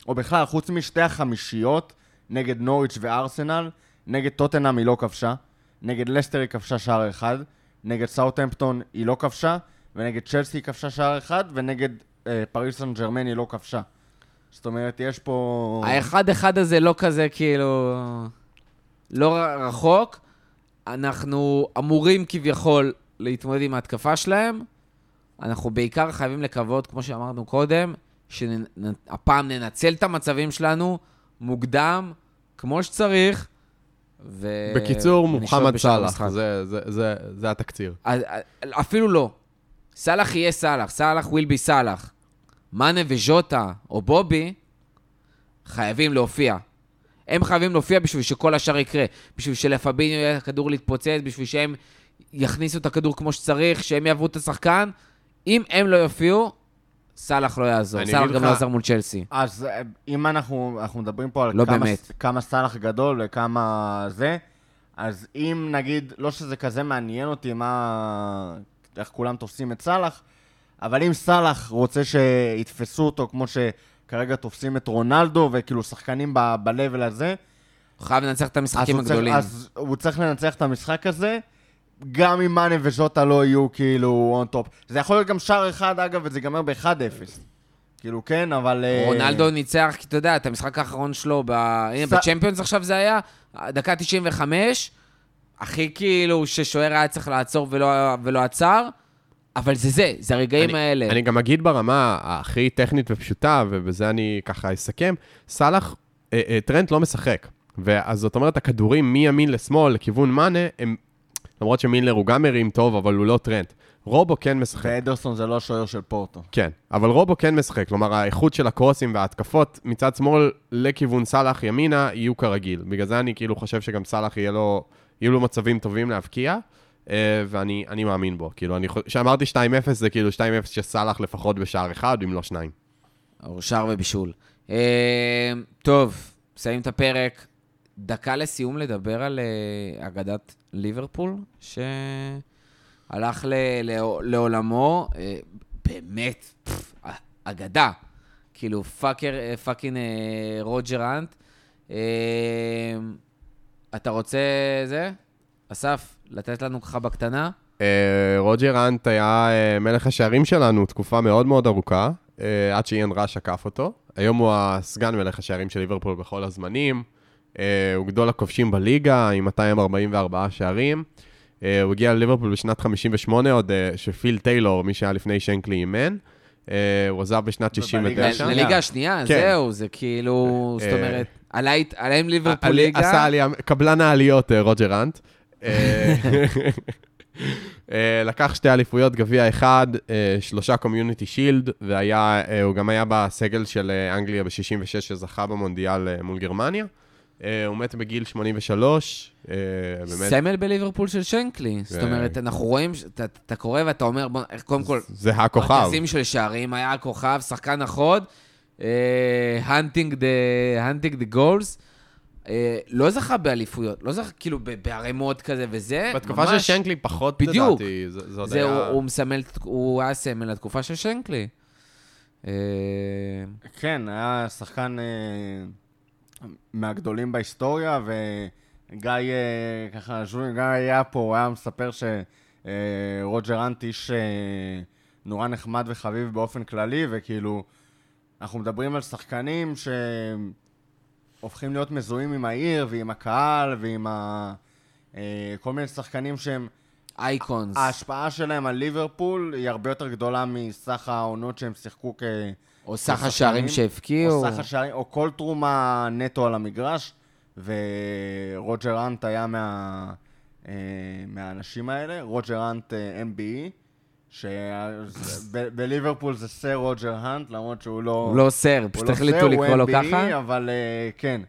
או בכלל, חוץ משתי החמישיות, נגד נוריץ' וארסנל, נגד טוטנאם היא לא כבשה, נגד לסטר היא כבשה שער אחד, נגד סאוטהמפטון היא לא כבשה, ונגד צ'לסי היא כבשה שער אחד, ונגד אה, פריס סן ג'רמן היא לא כבשה. זאת אומרת, יש פה... האחד-אחד הזה לא כזה, כאילו... לא רחוק. אנחנו אמורים כביכול להתמודד עם ההתקפה שלהם. אנחנו בעיקר חייבים לקוות, כמו שאמרנו קודם, שהפעם ננצל את המצבים שלנו מוקדם, כמו שצריך. ו... בקיצור, מוחמד סאלח. זה- זה- זה- זה התקציר. אז- אפילו לא. סאלח יהיה סאלח, סאלח וויל בי סאלח. מאנה וז'וטה או בובי חייבים להופיע. הם חייבים להופיע בשביל שכל השאר יקרה. בשביל שלפביניו יהיה הכדור להתפוצץ, בשביל שהם יכניסו את הכדור כמו שצריך, שהם יעברו את השחקן. אם הם לא יופיעו, סאלח לא יעזור. סאלח גם לא יעזור מול צ'לסי. אז אה, אם אנחנו, אנחנו מדברים פה על לא כמה. כמה סאלח גדול וכמה זה, אז אם נגיד, לא שזה כזה מעניין אותי מה... איך כולם תופסים את סאלח, אבל אם סאלח רוצה שיתפסו אותו כמו שכרגע תופסים את רונלדו, וכאילו שחקנים ב-level הזה, הוא חייב לנצח את המשחקים הוא, צריך, הגדולים. אז הוא צריך לנצח את המשחק הזה, גם אם מאנה וז'וטה לא יהיו כאילו on top. זה יכול להיות גם שער אחד, אגב, וזה ייגמר ב-1-0. כאילו, כן, אבל... אה, רונלדו ניצח, כי אתה יודע, את המשחק האחרון שלו, ב... הנה, ס- בצ'מפיונס עכשיו זה היה, דקה 95, הכי כאילו ששוער היה צריך לעצור ולא, ולא עצר, אבל זה זה, זה הרגעים אני- האלה. אני גם אגיד ברמה הכי טכנית ופשוטה, ובזה אני ככה אסכם, סאלח, אה, אה, טרנט לא משחק. ואז זאת אומרת, הכדורים מימין לשמאל, לכיוון מאנה, הם, למרות שמילנר הוא גם מרים טוב, אבל הוא לא טרנט. רובו כן משחק. ואדרסון זה לא השוער של פורטו. כן, אבל רובו כן משחק, כלומר האיכות של הקרוסים וההתקפות מצד שמאל לכיוון סאלח ימינה יהיו כרגיל. בגלל זה אני כאילו חושב שגם סאלח יהיה לו, יהיו לו מצבים טובים להבקיע, אה, ואני אני מאמין בו. כאילו, כשאמרתי 2-0 זה כאילו 2-0 שסאלח לפחות בשער אחד, אם לא שניים. או שער ובישול. אה, טוב, מסיים את הפרק. דקה לסיום לדבר על אה, אגדת ליברפול, שהלך ל- ל- לעולמו. אה, באמת, פף, אגדה. כאילו, fucker, אה, fucking אה, רוג'ר אנט. אה, אתה רוצה זה? אסף, לתת לנו ככה בקטנה? אה, רוג'ר אנט היה אה, מלך השערים שלנו תקופה מאוד מאוד ארוכה, אה, עד שאיין ראש עקף אותו. היום הוא הסגן מלך השערים של ליברפול בכל הזמנים. אה, הוא גדול הכובשים בליגה עם 244 שערים. אה, הוא הגיע לליברפול בשנת 58, עוד אה, שפיל טיילור, מי שהיה לפני שנקלי אימן. הוא עזב בשנת ובליגה 69. השנייה. לליגה השנייה, כן. זהו, זה כאילו, זאת אומרת, עלה עם ליברפול ליגה. עשה עלייה, קבלן העליות, רוג'ר אנט. (laughs) לקח שתי אליפויות, גביע אחד, שלושה קומיוניטי שילד, והוא גם היה בסגל של אנגליה ב-66 שזכה במונדיאל מול גרמניה. אה, הוא מת בגיל 83, אה, באמת, סמל בליברפול של שנקלי. זאת ו- אומרת, אנחנו רואים, אתה- אתה קורא ואתה אומר, בוא, קודם כל, זה הכוכב. ארגזים של שערים, היה הכוכב, שחקן החוד, hunting the goals. לא זכה באליפויות, לא זכה כאילו ב- בערימות כזה וזה, בתקופה של ממש- שנקלי פחות, בדיוק. לדעתי, זה זה עוד זה, הוא, היה... הוא מסמל, הוא היה סמל לתקופה של שנקלי. אה, כן, היה שחקן אה, מהגדולים בהיסטוריה, וגיא, אה, ככה, ז'ולי, גיא היה פה, הוא היה מספר שרוג'ר האנט איש אה, נורא נחמד וחביב באופן כללי, וכאילו, אנחנו מדברים על שחקנים שהופכים להיות מזוהים עם העיר ועם הקהל ועם ה... אה, כל מיני שחקנים שהם... אייקונס. ההשפעה שלהם על ליברפול היא הרבה יותר גדולה מסך העונות שהם שיחקו כ... או סך השערים שהבקיעו. או סך השערים, או כל תרומה נטו על המגרש, ורוג'ר אנט היה מה, אה, מהאנשים האלה. רוג'ר אנט אה, MBE, שבליברפול (laughs) זה סר רוג'ר האנט, למרות שהוא לא... הוא לא סר, הוא פשוט לא החליטו לקרוא לו ככה. אבל אה, כן.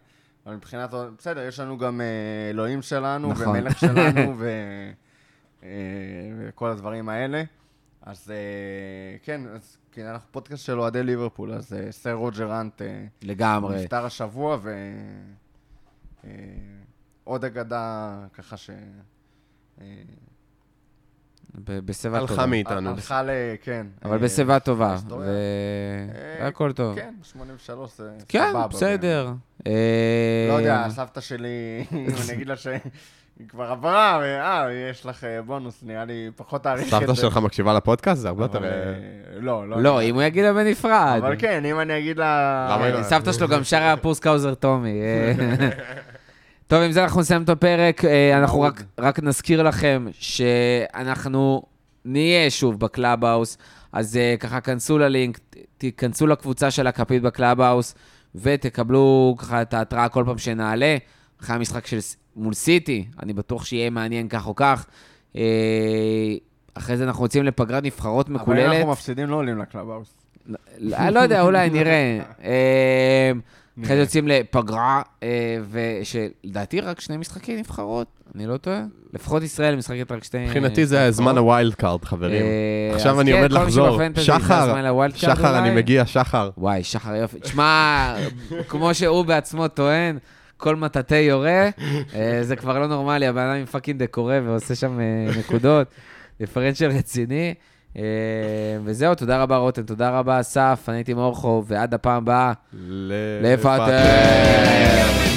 אבל מבחינת... בסדר, יש לנו גם אה, אלוהים שלנו, נכון. ומלך שלנו, (laughs) ו... אה, וכל הדברים האלה. אז אה, כן, אז כן, אנחנו פודקאסט של אוהדי ליברפול, אז אה, סר רוג'ר אנט אה, לגמרי. נפטר השבוע, ו... אה, עוד אגדה ככה ש... ב- בשיבה הלכה טובה. מאיתנו. הלכה ל... כן. אבל בשיבה טובה, והכל טוב. כן, 83 זה כן, סבבה. בסדר. לא יודע, סבתא שלי, אם אני אגיד לה שהיא כבר עברה, ואה, יש לך אה, בונוס, נראה לי פחות תאריך את זה. סבתא שלך מקשיבה לפודקאסט? זה הרבה יותר... אה, אה, לא, לא. לא, אם הוא יגיד לה בנפרד. אבל כן, אם אני אגיד לה... היא לא- אה, סבתא שלו גם שרה Poor Scouser Tommy. אה. (laughs) טוב, עם זה אנחנו נסיים את הפרק. אה, אנחנו. רק- רק נזכיר לכם שאנחנו נהיה שוב בקלאבהאוס, אז אה, ככה כנסו ללינק, תיכנסו לקבוצה של הכפית בקלאבהאוס, ותקבלו ככה את ההתראה כל פעם שנעלה. אחרי המשחק של מול סיטי, אני בטוח שיהיה מעניין כך או כך. אה, אחרי זה אנחנו יוצאים לפגרת נבחרות אבל אם מקוללת. אנחנו מפסידים, לא עולים לקלאבהאוס. לא לא יודע, אולי נראה. (laughs) אה, אחרי זה יוצאים לפגרה, אה, ושלדעתי רק שני משחקי נבחרות, אני לא טועה. לפחות ישראל משחקת רק שתי... מבחינתי זה זמן ה wild card, חברים. אה, עכשיו אני כן, עומד לחזור. שחר, שחר, אני. מגיע, שחר. וואי, שחר יופי. תשמע, כמו שהוא בעצמו טוען, כל מטאטא יורה, אה, זה כבר לא נורמלי, הבן אדם עם פאקינג דקורה ועושה שם אה, נקודות, דיפרנציאל רציני. אה, וזהו, תודה רבה רותם, תודה רבה אסף, אני הייתי מורחוב, ועד הפעם הבאה, לפטר.